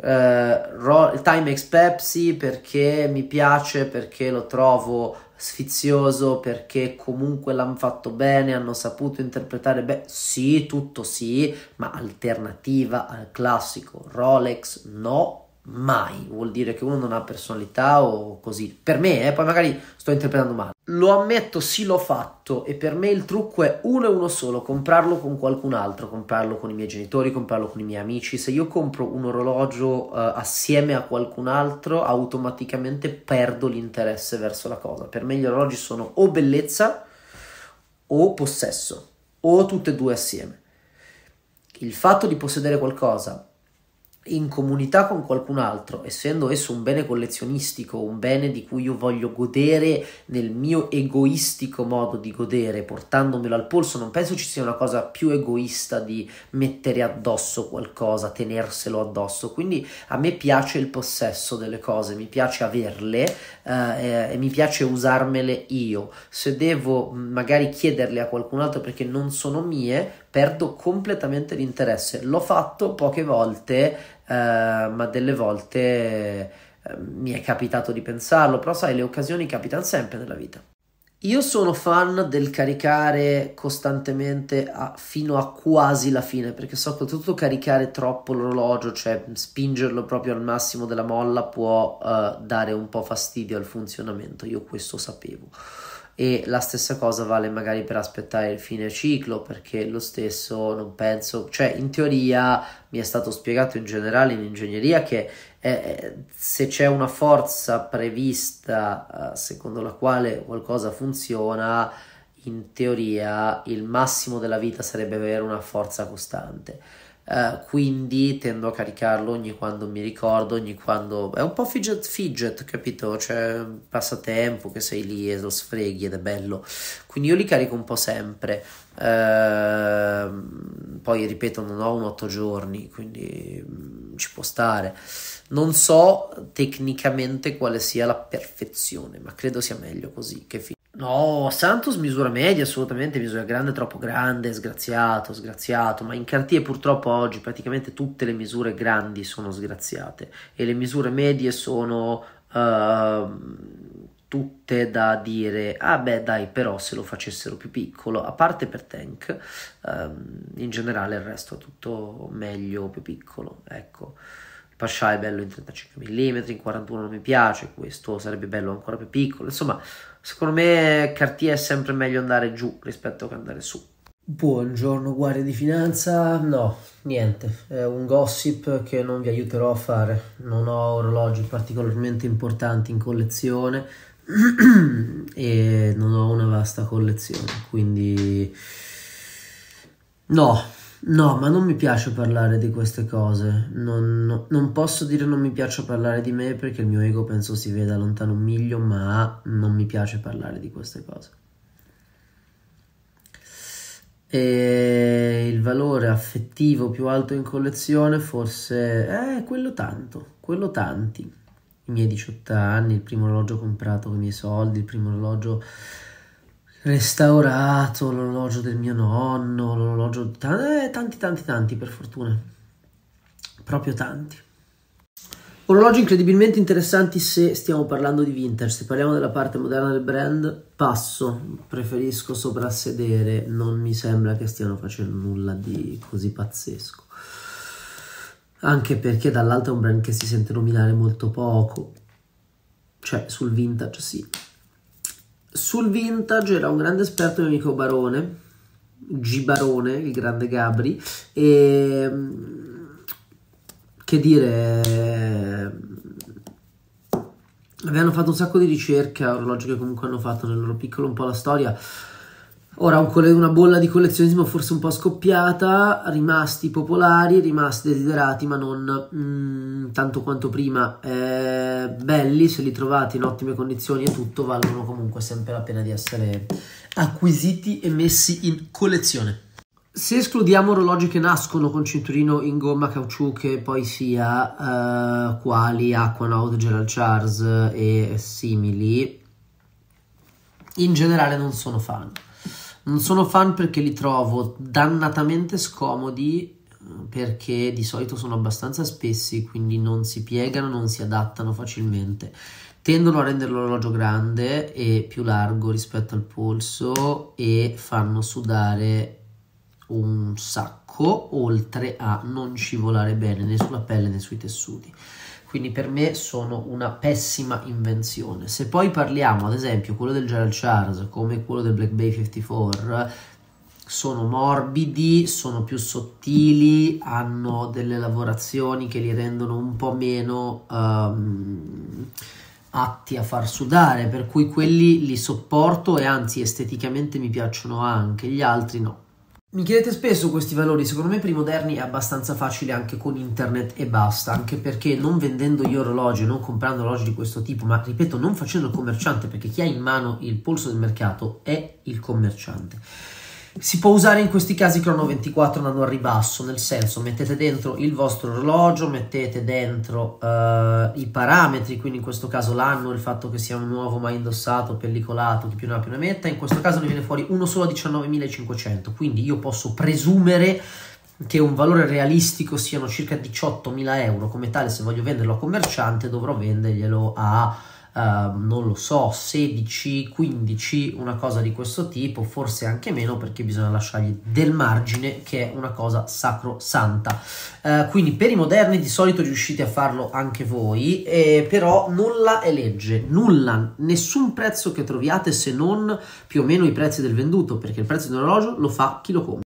eh, Ro- Timex Pepsi perché mi piace, perché lo trovo sfizioso, perché comunque l'hanno fatto bene, hanno saputo interpretare bene. Sì, tutto sì, ma alternativa al classico Rolex no mai, vuol dire che uno non ha personalità o così. Per me, eh, poi magari sto interpretando male. Lo ammetto, sì, l'ho fatto e per me il trucco è uno e uno solo, comprarlo con qualcun altro, comprarlo con i miei genitori, comprarlo con i miei amici. Se io compro un orologio uh, assieme a qualcun altro, automaticamente perdo l'interesse verso la cosa. Per me gli orologi sono o bellezza o possesso, o tutte e due assieme. Il fatto di possedere qualcosa in comunità con qualcun altro, essendo esso un bene collezionistico, un bene di cui io voglio godere nel mio egoistico modo di godere, portandomelo al polso, non penso ci sia una cosa più egoista di mettere addosso qualcosa, tenerselo addosso. Quindi a me piace il possesso delle cose, mi piace averle eh, e mi piace usarmele io. Se devo magari chiederle a qualcun altro perché non sono mie, perdo completamente l'interesse. L'ho fatto poche volte, eh, ma delle volte eh, mi è capitato di pensarlo, però sai, le occasioni capitano sempre nella vita. Io sono fan del caricare costantemente a, fino a quasi la fine, perché so che tutto caricare troppo l'orologio, cioè spingerlo proprio al massimo della molla, può uh, dare un po' fastidio al funzionamento. Io questo sapevo e la stessa cosa vale magari per aspettare il fine ciclo perché lo stesso non penso, cioè in teoria mi è stato spiegato in generale in ingegneria che eh, se c'è una forza prevista eh, secondo la quale qualcosa funziona, in teoria il massimo della vita sarebbe avere una forza costante. Uh, quindi tendo a caricarlo ogni quando mi ricordo, ogni quando è un po' fidget fidget, capito? Cioè passatempo che sei lì e lo sfreghi ed è bello. Quindi io li carico un po' sempre. Uh, poi ripeto, non ho un 8 giorni, quindi um, ci può stare. Non so tecnicamente quale sia la perfezione, ma credo sia meglio così che fi- No, Santos misura media, assolutamente misura grande, troppo grande, sgraziato, sgraziato, ma in Cartier purtroppo oggi praticamente tutte le misure grandi sono sgraziate e le misure medie sono uh, tutte da dire, ah beh dai, però se lo facessero più piccolo, a parte per Tank, um, in generale il resto è tutto meglio più piccolo, ecco. Pascià è bello in 35 mm, in 41 non mi piace, questo sarebbe bello ancora più piccolo. Insomma, secondo me Cartier è sempre meglio andare giù rispetto che andare su. Buongiorno guardia di finanza, no, niente, è un gossip che non vi aiuterò a fare. Non ho orologi particolarmente importanti in collezione e non ho una vasta collezione, quindi no, No, ma non mi piace parlare di queste cose. Non, no, non, posso dire non mi piace parlare di me perché il mio ego penso si veda lontano un miglio, ma non mi piace parlare di queste cose. E il valore affettivo più alto in collezione forse è quello tanto, quello tanti. I miei 18 anni, il primo orologio comprato con i miei soldi, il primo orologio restaurato l'orologio del mio nonno, l'orologio di eh, tanti, tanti, tanti per fortuna, proprio tanti. Orologi incredibilmente interessanti se stiamo parlando di vintage, se parliamo della parte moderna del brand, passo, preferisco soprassedere, non mi sembra che stiano facendo nulla di così pazzesco. Anche perché dall'alto è un brand che si sente nominare molto poco, cioè sul vintage sì, sul vintage era un grande esperto mio amico Barone, G Barone, il grande Gabri, e che dire, avevano fatto un sacco di ricerche orologi che comunque hanno fatto nel loro piccolo un po' la storia Ora una bolla di collezionismo forse un po' scoppiata, rimasti popolari, rimasti desiderati, ma non mm, tanto quanto prima. Eh, belli, se li trovate in ottime condizioni e tutto, valgono comunque sempre la pena di essere acquisiti e messi in collezione. Se escludiamo orologi che nascono con cinturino in gomma caucciù che poi sia eh, quali Aquanaut, Gerald Charles e simili, in generale non sono fan non sono fan perché li trovo dannatamente scomodi perché di solito sono abbastanza spessi, quindi non si piegano, non si adattano facilmente. Tendono a rendere l'orologio grande e più largo rispetto al polso e fanno sudare un sacco, oltre a non scivolare bene né sulla pelle né sui tessuti quindi per me sono una pessima invenzione. Se poi parliamo, ad esempio, quello del Gerald Charles come quello del Black Bay 54, sono morbidi, sono più sottili, hanno delle lavorazioni che li rendono un po' meno um, atti a far sudare, per cui quelli li sopporto e anzi esteticamente mi piacciono anche, gli altri no. Mi chiedete spesso questi valori, secondo me per i moderni è abbastanza facile anche con internet e basta, anche perché non vendendo io orologi, non comprando orologi di questo tipo, ma ripeto non facendo il commerciante, perché chi ha in mano il polso del mercato è il commerciante si può usare in questi casi crono 24 andando a ribasso, nel senso mettete dentro il vostro orologio, mettete dentro uh, i parametri, quindi in questo caso l'anno, il fatto che sia un nuovo mai indossato, pellicolato, chi più ne ha più ne metta, in questo caso ne viene fuori uno solo a 19.500, quindi io posso presumere che un valore realistico siano circa 18.000 euro, come tale se voglio venderlo a commerciante dovrò venderglielo a Uh, non lo so, 16, 15, una cosa di questo tipo, forse anche meno perché bisogna lasciargli del margine che è una cosa sacrosanta. Uh, quindi per i moderni di solito riuscite a farlo anche voi, eh, però nulla è legge, nulla, nessun prezzo che troviate se non più o meno i prezzi del venduto, perché il prezzo di un orologio lo fa chi lo compra.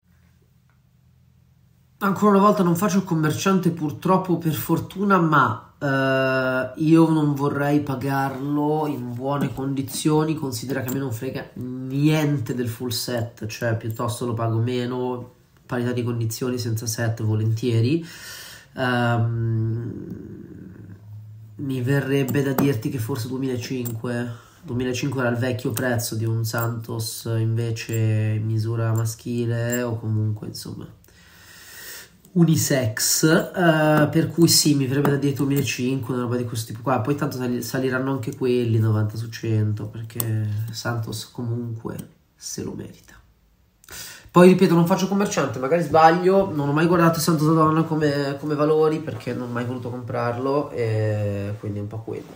Ancora una volta non faccio commerciante purtroppo per fortuna, ma Uh, io non vorrei pagarlo in buone condizioni, considera che a me non frega niente del full set, cioè piuttosto lo pago meno, parità di condizioni senza set volentieri. Um, mi verrebbe da dirti che forse 2005 2005 era il vecchio prezzo di un Santos invece in misura maschile o comunque insomma unisex uh, per cui sì mi verrebbe da dire 2005 una roba di questo tipo qua poi tanto saliranno anche quelli 90 su 100 perché Santos comunque se lo merita poi ripeto, non faccio commerciante, magari sbaglio, non ho mai guardato il Santo Donna come, come valori perché non ho mai voluto comprarlo quindi è un po' quello.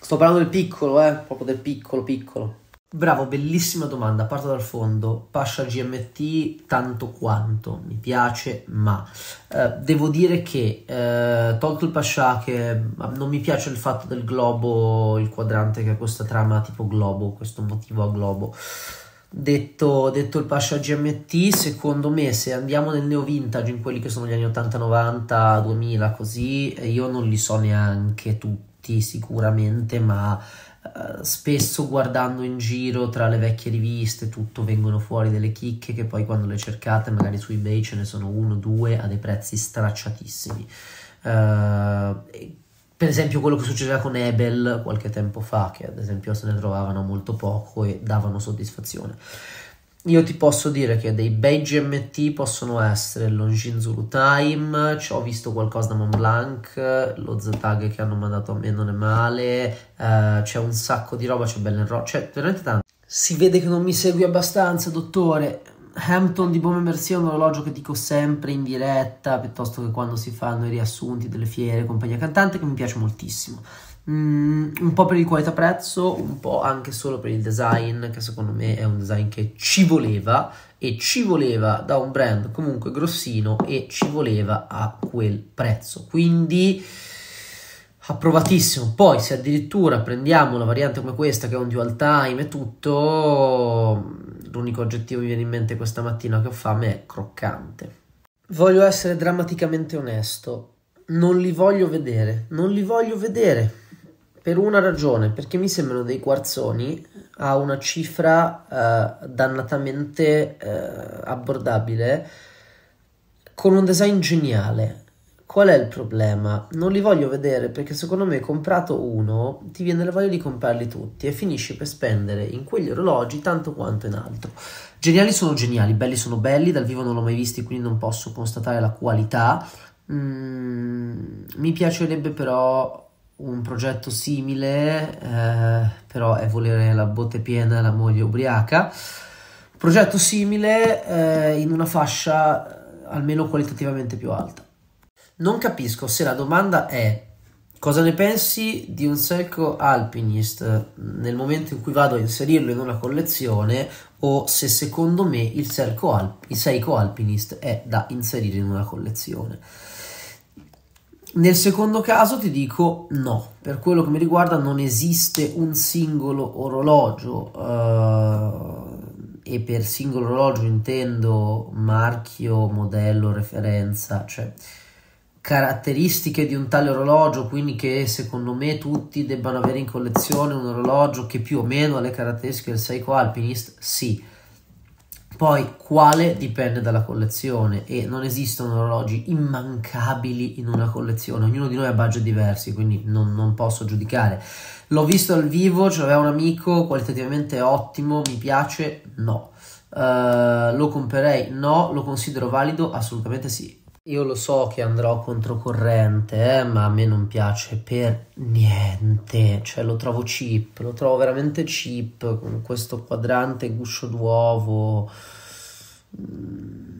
Sto parlando del piccolo, eh, proprio del piccolo piccolo. Bravo, bellissima domanda, parto dal fondo. Pascia GMT tanto quanto, mi piace, ma eh, devo dire che eh, tolto il Pascia che non mi piace il fatto del globo, il quadrante che ha questa trama tipo globo, questo motivo a globo. Detto, detto il Pascia GMT, secondo me se andiamo nel neo vintage, in quelli che sono gli anni 80, 90, 2000, così, io non li so neanche tutti sicuramente, ma uh, spesso guardando in giro tra le vecchie riviste tutto vengono fuori delle chicche che poi quando le cercate magari su eBay ce ne sono uno, due a dei prezzi stracciatissimi. Uh, per esempio quello che succedeva con Ebel qualche tempo fa, che ad esempio se ne trovavano molto poco e davano soddisfazione. Io ti posso dire che dei bei GMT possono essere il Longines Zulu Time, ci ho visto qualcosa da Mont Blanc, lo Z-Tag che hanno mandato a me non è male, eh, c'è un sacco di roba, c'è Bellen Rock, c'è veramente tanto. Si vede che non mi segui abbastanza, dottore. Hampton di Bome Mercier è un orologio che dico sempre in diretta piuttosto che quando si fanno i riassunti delle fiere, compagnia cantante, che mi piace moltissimo. Mm, un po' per il qualità prezzo, un po' anche solo per il design, che secondo me è un design che ci voleva e ci voleva da un brand comunque grossino e ci voleva a quel prezzo. Quindi approvatissimo. Poi se addirittura prendiamo una variante come questa che è un dual time e tutto l'unico aggettivo che mi viene in mente questa mattina che ho fame è croccante. Voglio essere drammaticamente onesto, non li voglio vedere, non li voglio vedere per una ragione, perché mi sembrano dei quarzoni a una cifra eh, dannatamente eh, abbordabile con un design geniale. Qual è il problema? Non li voglio vedere perché secondo me comprato uno ti viene la voglia di comprarli tutti e finisci per spendere in quegli orologi tanto quanto in altro. Geniali sono geniali, belli sono belli, dal vivo non l'ho mai visti quindi non posso constatare la qualità. Mm, mi piacerebbe però un progetto simile, eh, però è volere la botte piena e la moglie ubriaca. Progetto simile eh, in una fascia almeno qualitativamente più alta. Non capisco se la domanda è cosa ne pensi di un Seiko Alpinist nel momento in cui vado a inserirlo in una collezione o se secondo me il Alp- il Seiko Alpinist è da inserire in una collezione. Nel secondo caso ti dico no, per quello che mi riguarda non esiste un singolo orologio uh, e per singolo orologio intendo marchio, modello, referenza, cioè caratteristiche di un tale orologio, quindi che secondo me tutti debbano avere in collezione un orologio che più o meno ha le caratteristiche del Seiko Alpinist, sì. Poi quale dipende dalla collezione e non esistono orologi immancabili in una collezione, ognuno di noi ha budget diversi, quindi non, non posso giudicare. L'ho visto al vivo, ce l'aveva un amico, qualitativamente ottimo, mi piace? No. Uh, lo comprerei? No. Lo considero valido? Assolutamente sì. Io lo so che andrò controcorrente, eh, ma a me non piace per niente, cioè lo trovo cheap, lo trovo veramente cheap con questo quadrante guscio d'uovo. Mm.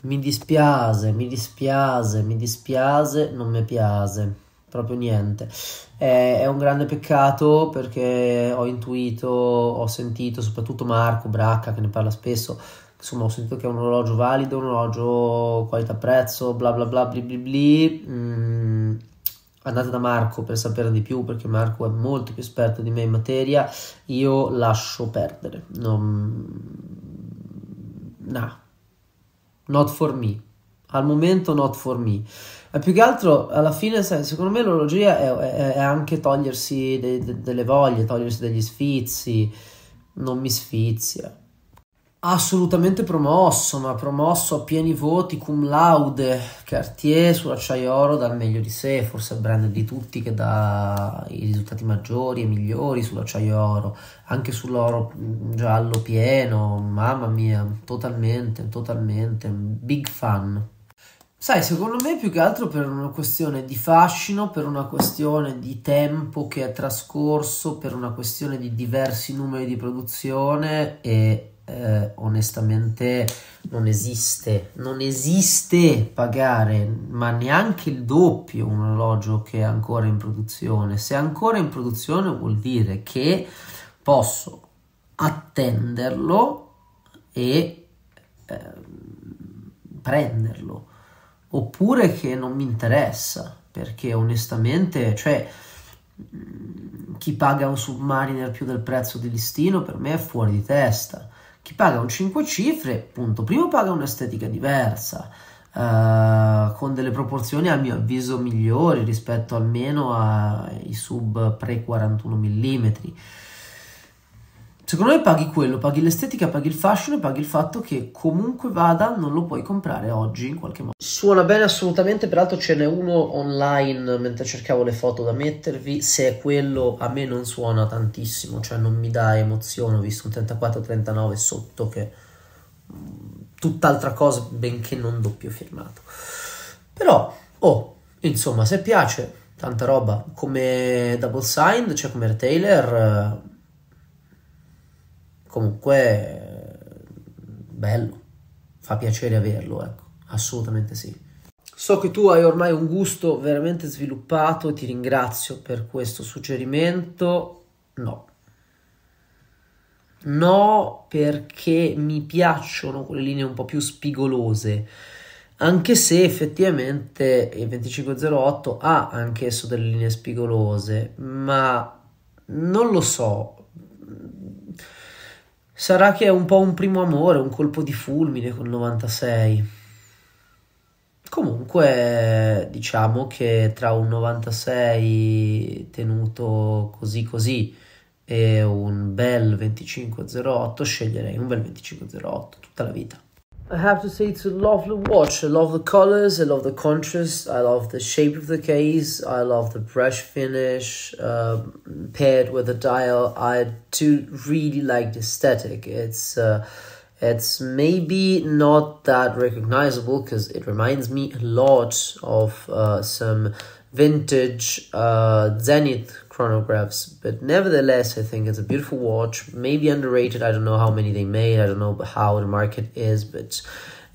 Mi dispiace, mi dispiace, mi dispiace, non mi piace, proprio niente. È, è un grande peccato perché ho intuito, ho sentito, soprattutto Marco Bracca che ne parla spesso, insomma ho sentito che è un orologio valido, un orologio qualità-prezzo, bla bla bla bli bli bli. Mm, andate da Marco per sapere di più perché Marco è molto più esperto di me in materia, io lascio perdere. Non... No. Not for me. Al momento not for me. Ma più che altro, alla fine, secondo me l'orologia è, è, è anche togliersi de, de, delle voglie, togliersi degli sfizi. Non mi sfizia Assolutamente promosso, ma promosso a pieni voti, cum laude, Cartier sull'acciaio oro dal meglio di sé, forse il brand di tutti che dà i risultati maggiori e migliori sull'acciaio oro, anche sull'oro giallo pieno, mamma mia, totalmente, totalmente, big fan. Sai, secondo me più che altro per una questione di fascino, per una questione di tempo che è trascorso, per una questione di diversi numeri di produzione e eh, onestamente non esiste, non esiste pagare ma neanche il doppio un orologio che è ancora in produzione. Se è ancora in produzione vuol dire che posso attenderlo e eh, prenderlo. Oppure che non mi interessa perché onestamente cioè chi paga un submariner più del prezzo di listino per me è fuori di testa chi paga un 5 cifre, appunto, primo paga un'estetica diversa, uh, con delle proporzioni a mio avviso migliori rispetto almeno ai sub pre 41 mm Secondo me paghi quello, paghi l'estetica, paghi il fashion e paghi il fatto che comunque vada non lo puoi comprare oggi in qualche modo. Suona bene assolutamente, peraltro ce n'è uno online mentre cercavo le foto da mettervi, se è quello a me non suona tantissimo, cioè non mi dà emozione, ho visto un 34-39 sotto che mm, tutt'altra cosa, benché non doppio firmato. Però, oh, insomma, se piace, tanta roba, come Double Signed, cioè come retailer comunque bello, fa piacere averlo, ecco, assolutamente sì. So che tu hai ormai un gusto veramente sviluppato e ti ringrazio per questo suggerimento. No. No, perché mi piacciono quelle linee un po' più spigolose, anche se effettivamente il 2508 ha anch'esso delle linee spigolose, ma non lo so, Sarà che è un po' un primo amore, un colpo di fulmine col 96. Comunque, diciamo che tra un 96 tenuto così così e un bel 2508 sceglierei un bel 2508 tutta la vita. I have to say it's a lovely watch. I love the colors, I love the contrast, I love the shape of the case, I love the brush finish um, paired with the dial. I do really like the aesthetic. It's uh, it's maybe not that recognizable because it reminds me a lot of uh, some vintage uh, Zenith chronographs, but nevertheless, I think it's a beautiful watch. Maybe underrated. I don't know how many they made. I don't know how the market is, but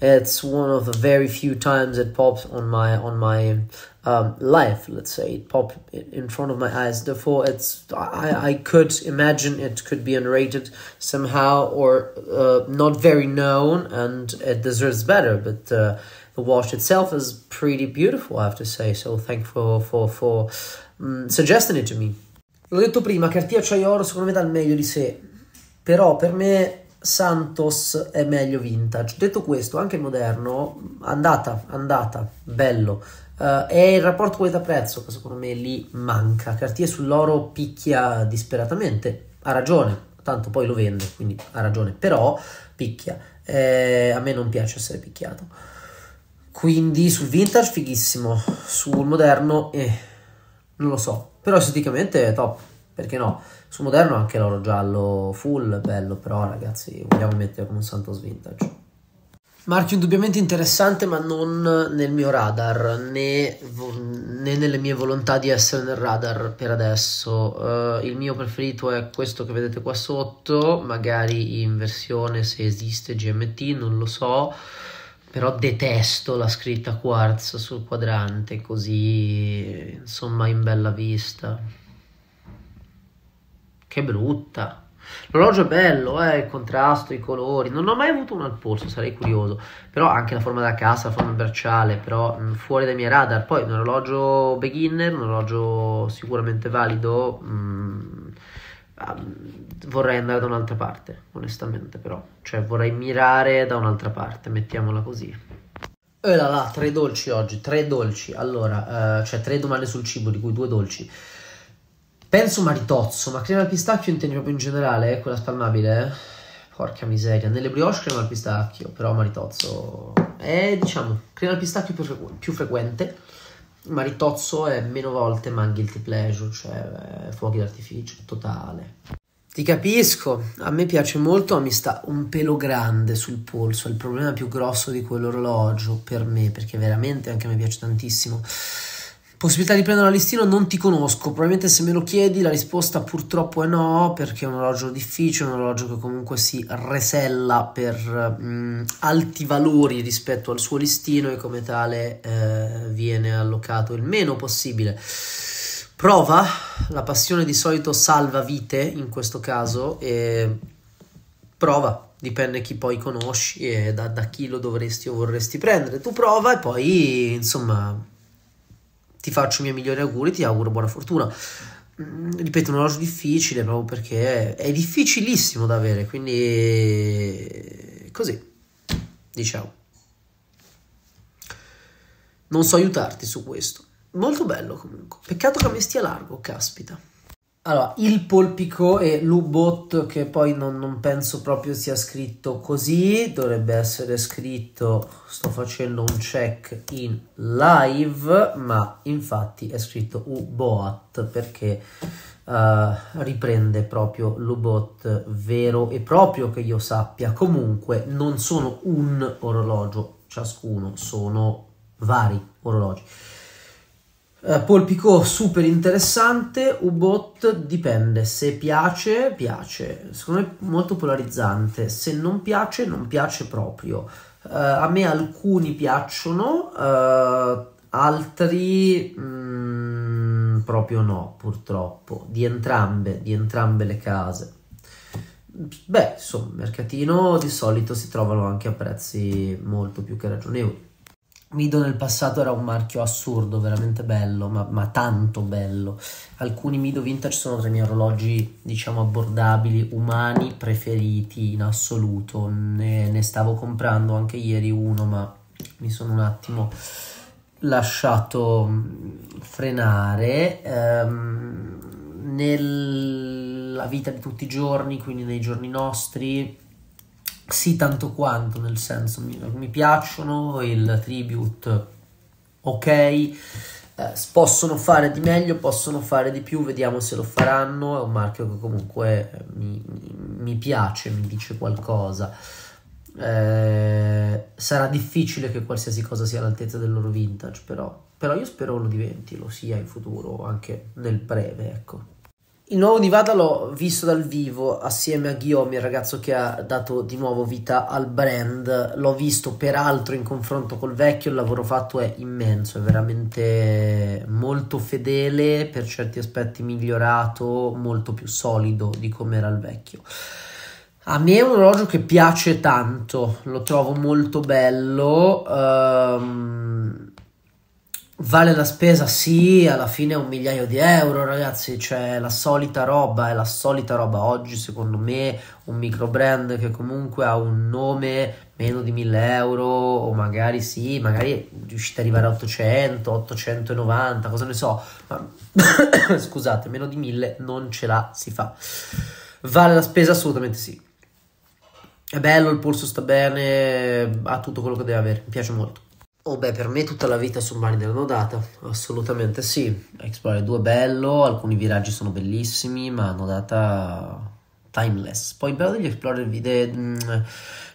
it's one of the very few times it pops on my on my um, life. Let's say it popped in front of my eyes. Therefore, it's I I could imagine it could be underrated somehow or uh, not very known, and it deserves better. But uh, the watch itself is pretty beautiful, I have to say. So thank for for for um, suggesting it to me. L'ho detto prima, Cartier Oro secondo me dà il meglio di sé, però per me Santos è meglio vintage. Detto questo, anche il moderno, andata, andata, bello. Uh, è il rapporto qualità-prezzo che secondo me lì manca. Cartier sull'oro picchia disperatamente, ha ragione, tanto poi lo vende, quindi ha ragione, però picchia. Eh, a me non piace essere picchiato. Quindi sul vintage fighissimo, sul moderno eh, non lo so, però esteticamente è top, perché no? Sul moderno anche l'oro giallo full, bello, però ragazzi vogliamo mettere come un Santos vintage. Marchio indubbiamente interessante, ma non nel mio radar, né, né, nelle mie volontà di essere nel radar per adesso. Uh, il mio preferito è questo che vedete qua sotto, magari in versione se esiste GMT, non lo so però detesto la scritta quartz sul quadrante così insomma in bella vista. Che brutta. L'orologio è bello eh, il contrasto i colori. Non ho mai avuto uno al polso sarei curioso. Però anche la forma da cassa la forma bracciale però mh, mm, fuori dai miei radar. Poi un orologio beginner un orologio sicuramente valido mh, mm, vorrei andare da un'altra parte, onestamente però, cioè vorrei mirare da un'altra parte, mettiamola così. E là là, tre dolci oggi, tre dolci, allora, uh, cioè tre domande sul cibo, di cui due dolci. Penso maritozzo, ma crema al pistacchio intendi proprio in generale, eh, quella spalmabile? porca miseria. Nelle brioche crema al pistacchio, però maritozzo è, diciamo, crema al pistacchio più, frequ- più frequente. Maritozzo è meno volte, ma guilty pleasure, cioè fuochi d'artificio, totale. Ti capisco, a me piace molto, ma mi sta un pelo grande sul polso, è il problema più grosso di quell'orologio per me, perché veramente anche a me piace tantissimo. Possibilità di prendere un listino non ti conosco, probabilmente se me lo chiedi la risposta purtroppo è no, perché è un orologio difficile, un orologio che comunque si resella per mh, mm, alti valori rispetto al suo listino e come tale eh, viene allocato il meno possibile. Prova, la passione di solito salva vite in questo caso e prova, dipende chi poi conosci e da, da chi lo dovresti o vorresti prendere. Tu prova e poi insomma ti faccio i miei migliori auguri, ti auguro buona fortuna. Mm, ripeto, un orologio difficile proprio perché è difficilissimo da avere, quindi così, diciamo. Non so aiutarti su questo. Molto bello comunque. Peccato che me stia largo, caspita. Allora, il polpico e l'U-Bot che poi non, non, penso proprio sia scritto così, dovrebbe essere scritto, sto facendo un check in live, ma infatti è scritto U-Boat perché uh, riprende proprio l'U-Bot vero e proprio che io sappia. Comunque non sono un orologio ciascuno, sono vari orologi. Uh, Polpico super interessante, U-Bot dipende, se piace, piace, secondo me molto polarizzante, se non piace, non piace proprio. Uh, a me alcuni piacciono, uh, altri mm, proprio no, purtroppo, di entrambe, di entrambe le case. Beh, insomma, mercatino di solito si trovano anche a prezzi molto più che ragionevoli. Mido nel passato era un marchio assurdo, veramente bello, ma, ma, tanto bello. Alcuni Mido Vintage sono tra i miei orologi, diciamo, abbordabili, umani, preferiti in assoluto. Ne, ne stavo comprando anche ieri uno, ma mi sono un attimo lasciato mm, frenare. Ehm, nella vita di tutti i giorni, quindi nei giorni nostri, sì tanto quanto, nel senso mi, mi piacciono, il tribute ok, eh, possono fare di meglio, possono fare di più, vediamo se lo faranno, è un marchio che comunque eh, mi, mi piace, mi dice qualcosa. Eh, sarà difficile che qualsiasi cosa sia all'altezza del loro vintage, però, però io spero lo diventi, lo sia in futuro, anche nel breve, ecco. Il nuovo Divada l'ho visto dal vivo assieme a Guillaume, il ragazzo che ha dato di nuovo vita al brand. L'ho visto peraltro in confronto col vecchio, il lavoro fatto è immenso, è veramente molto fedele, per certi aspetti migliorato, molto più solido di come era il vecchio. A me è un orologio che piace tanto, lo trovo molto bello. Um, Vale la spesa? Sì, alla fine è un migliaio di euro, ragazzi, cioè la solita roba, è la solita roba. Oggi, secondo me, un micro brand che comunque ha un nome meno di 1000 euro, o magari sì, magari riuscite ad arrivare a 800, 890, cosa ne so, ma scusate, meno di 1000 non ce la si fa. Vale la spesa? Assolutamente sì. È bello, il polso sta bene, ha tutto quello che deve avere, mi piace molto. Oh beh, per me tutta la vita Submariner l'ho data, assolutamente sì. Explorer 2 è bello, alcuni viraggi sono bellissimi, ma hanno data timeless. Poi bello degli Explorer dei, mm,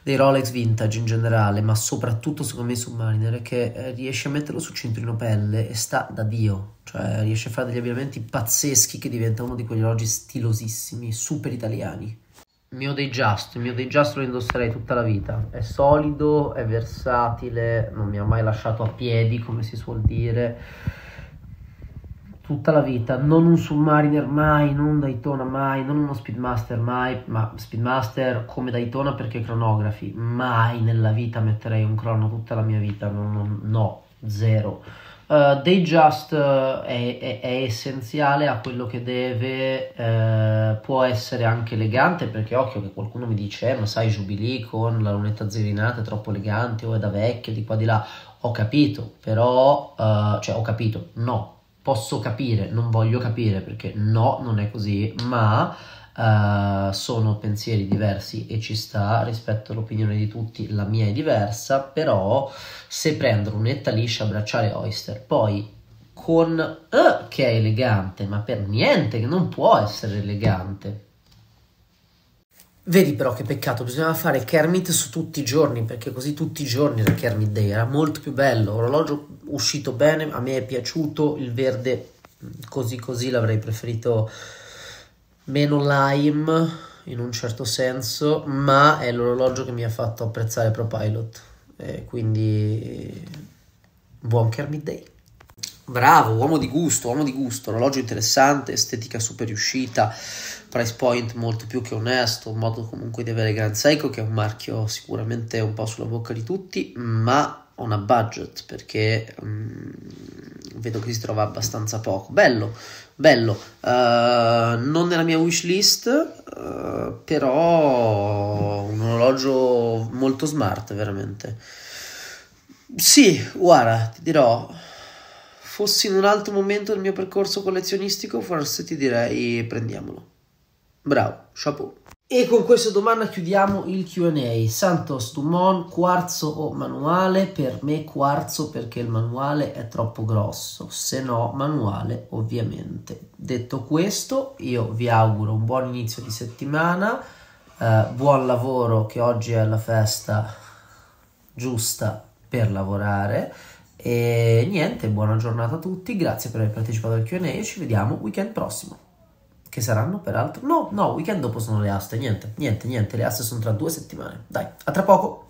dei Rolex vintage in generale, ma soprattutto secondo me Submariner è che eh, riesce a metterlo su cinturino pelle e sta da Dio. Cioè riesce a fare degli abbinamenti pazzeschi che diventa uno di quegli orologi stilosissimi, super italiani. Mio Just, il mio Just lo indosserei tutta la vita. È solido, è versatile, non mi ha mai lasciato a piedi, come si suol dire. Tutta la vita, non un Submariner mai, non un Daytona mai, non uno Speedmaster mai, ma Speedmaster come Daytona perché cronografi, mai nella vita metterei un crono tutta la mia vita, no, no, no zero. Uh, Just uh, è, è, è, essenziale a quello che deve, uh, può essere anche elegante perché occhio che qualcuno mi dice eh, ma sai Jubilee con la lunetta zirinata è troppo elegante o è da vecchio di qua di là, ho capito però, uh, cioè ho capito, no, posso capire, non voglio capire perché no, non è così, ma uh, sono pensieri diversi e ci sta, rispetto all'opinione di tutti, la mia è diversa, però se prendo unetta liscia bracciale oyster, poi con uh, che è elegante, ma per niente che non può essere elegante. Vedi però che peccato, bisognava fare Kermit su tutti i giorni, perché così tutti i giorni era Kermit Day, era molto più bello, orologio uscito bene, a me è piaciuto, il verde così così l'avrei preferito meno lime in un certo senso, ma è l'orologio che mi ha fatto apprezzare ProPilot, e quindi buon Kermit Day. Bravo, uomo di gusto, uomo di gusto, orologio interessante, estetica super riuscita, price point molto più che onesto, un modo comunque di avere Grand Seiko che è un marchio sicuramente un po' sulla bocca di tutti, ma una budget perché um, vedo che si trova abbastanza poco. Bello, bello, uh, non nella mia wish list, uh, però un orologio molto smart veramente. Sì, guarda, ti dirò fossi in un altro momento del mio percorso collezionistico, forse ti direi prendiamolo. Bravo, chapeau. E con questa domanda chiudiamo il QA. Santos Dumont, quarzo o manuale? Per me quarzo perché il manuale è troppo grosso, se no manuale ovviamente. Detto questo, io vi auguro un buon inizio di settimana, eh, buon lavoro che oggi è la festa giusta per lavorare e niente, buona giornata a tutti, grazie per aver partecipato al QA ci vediamo weekend prossimo. Che saranno peraltro? No, no, weekend dopo sono le aste, niente, niente, niente, le aste sono tra due settimane. Dai, a tra poco!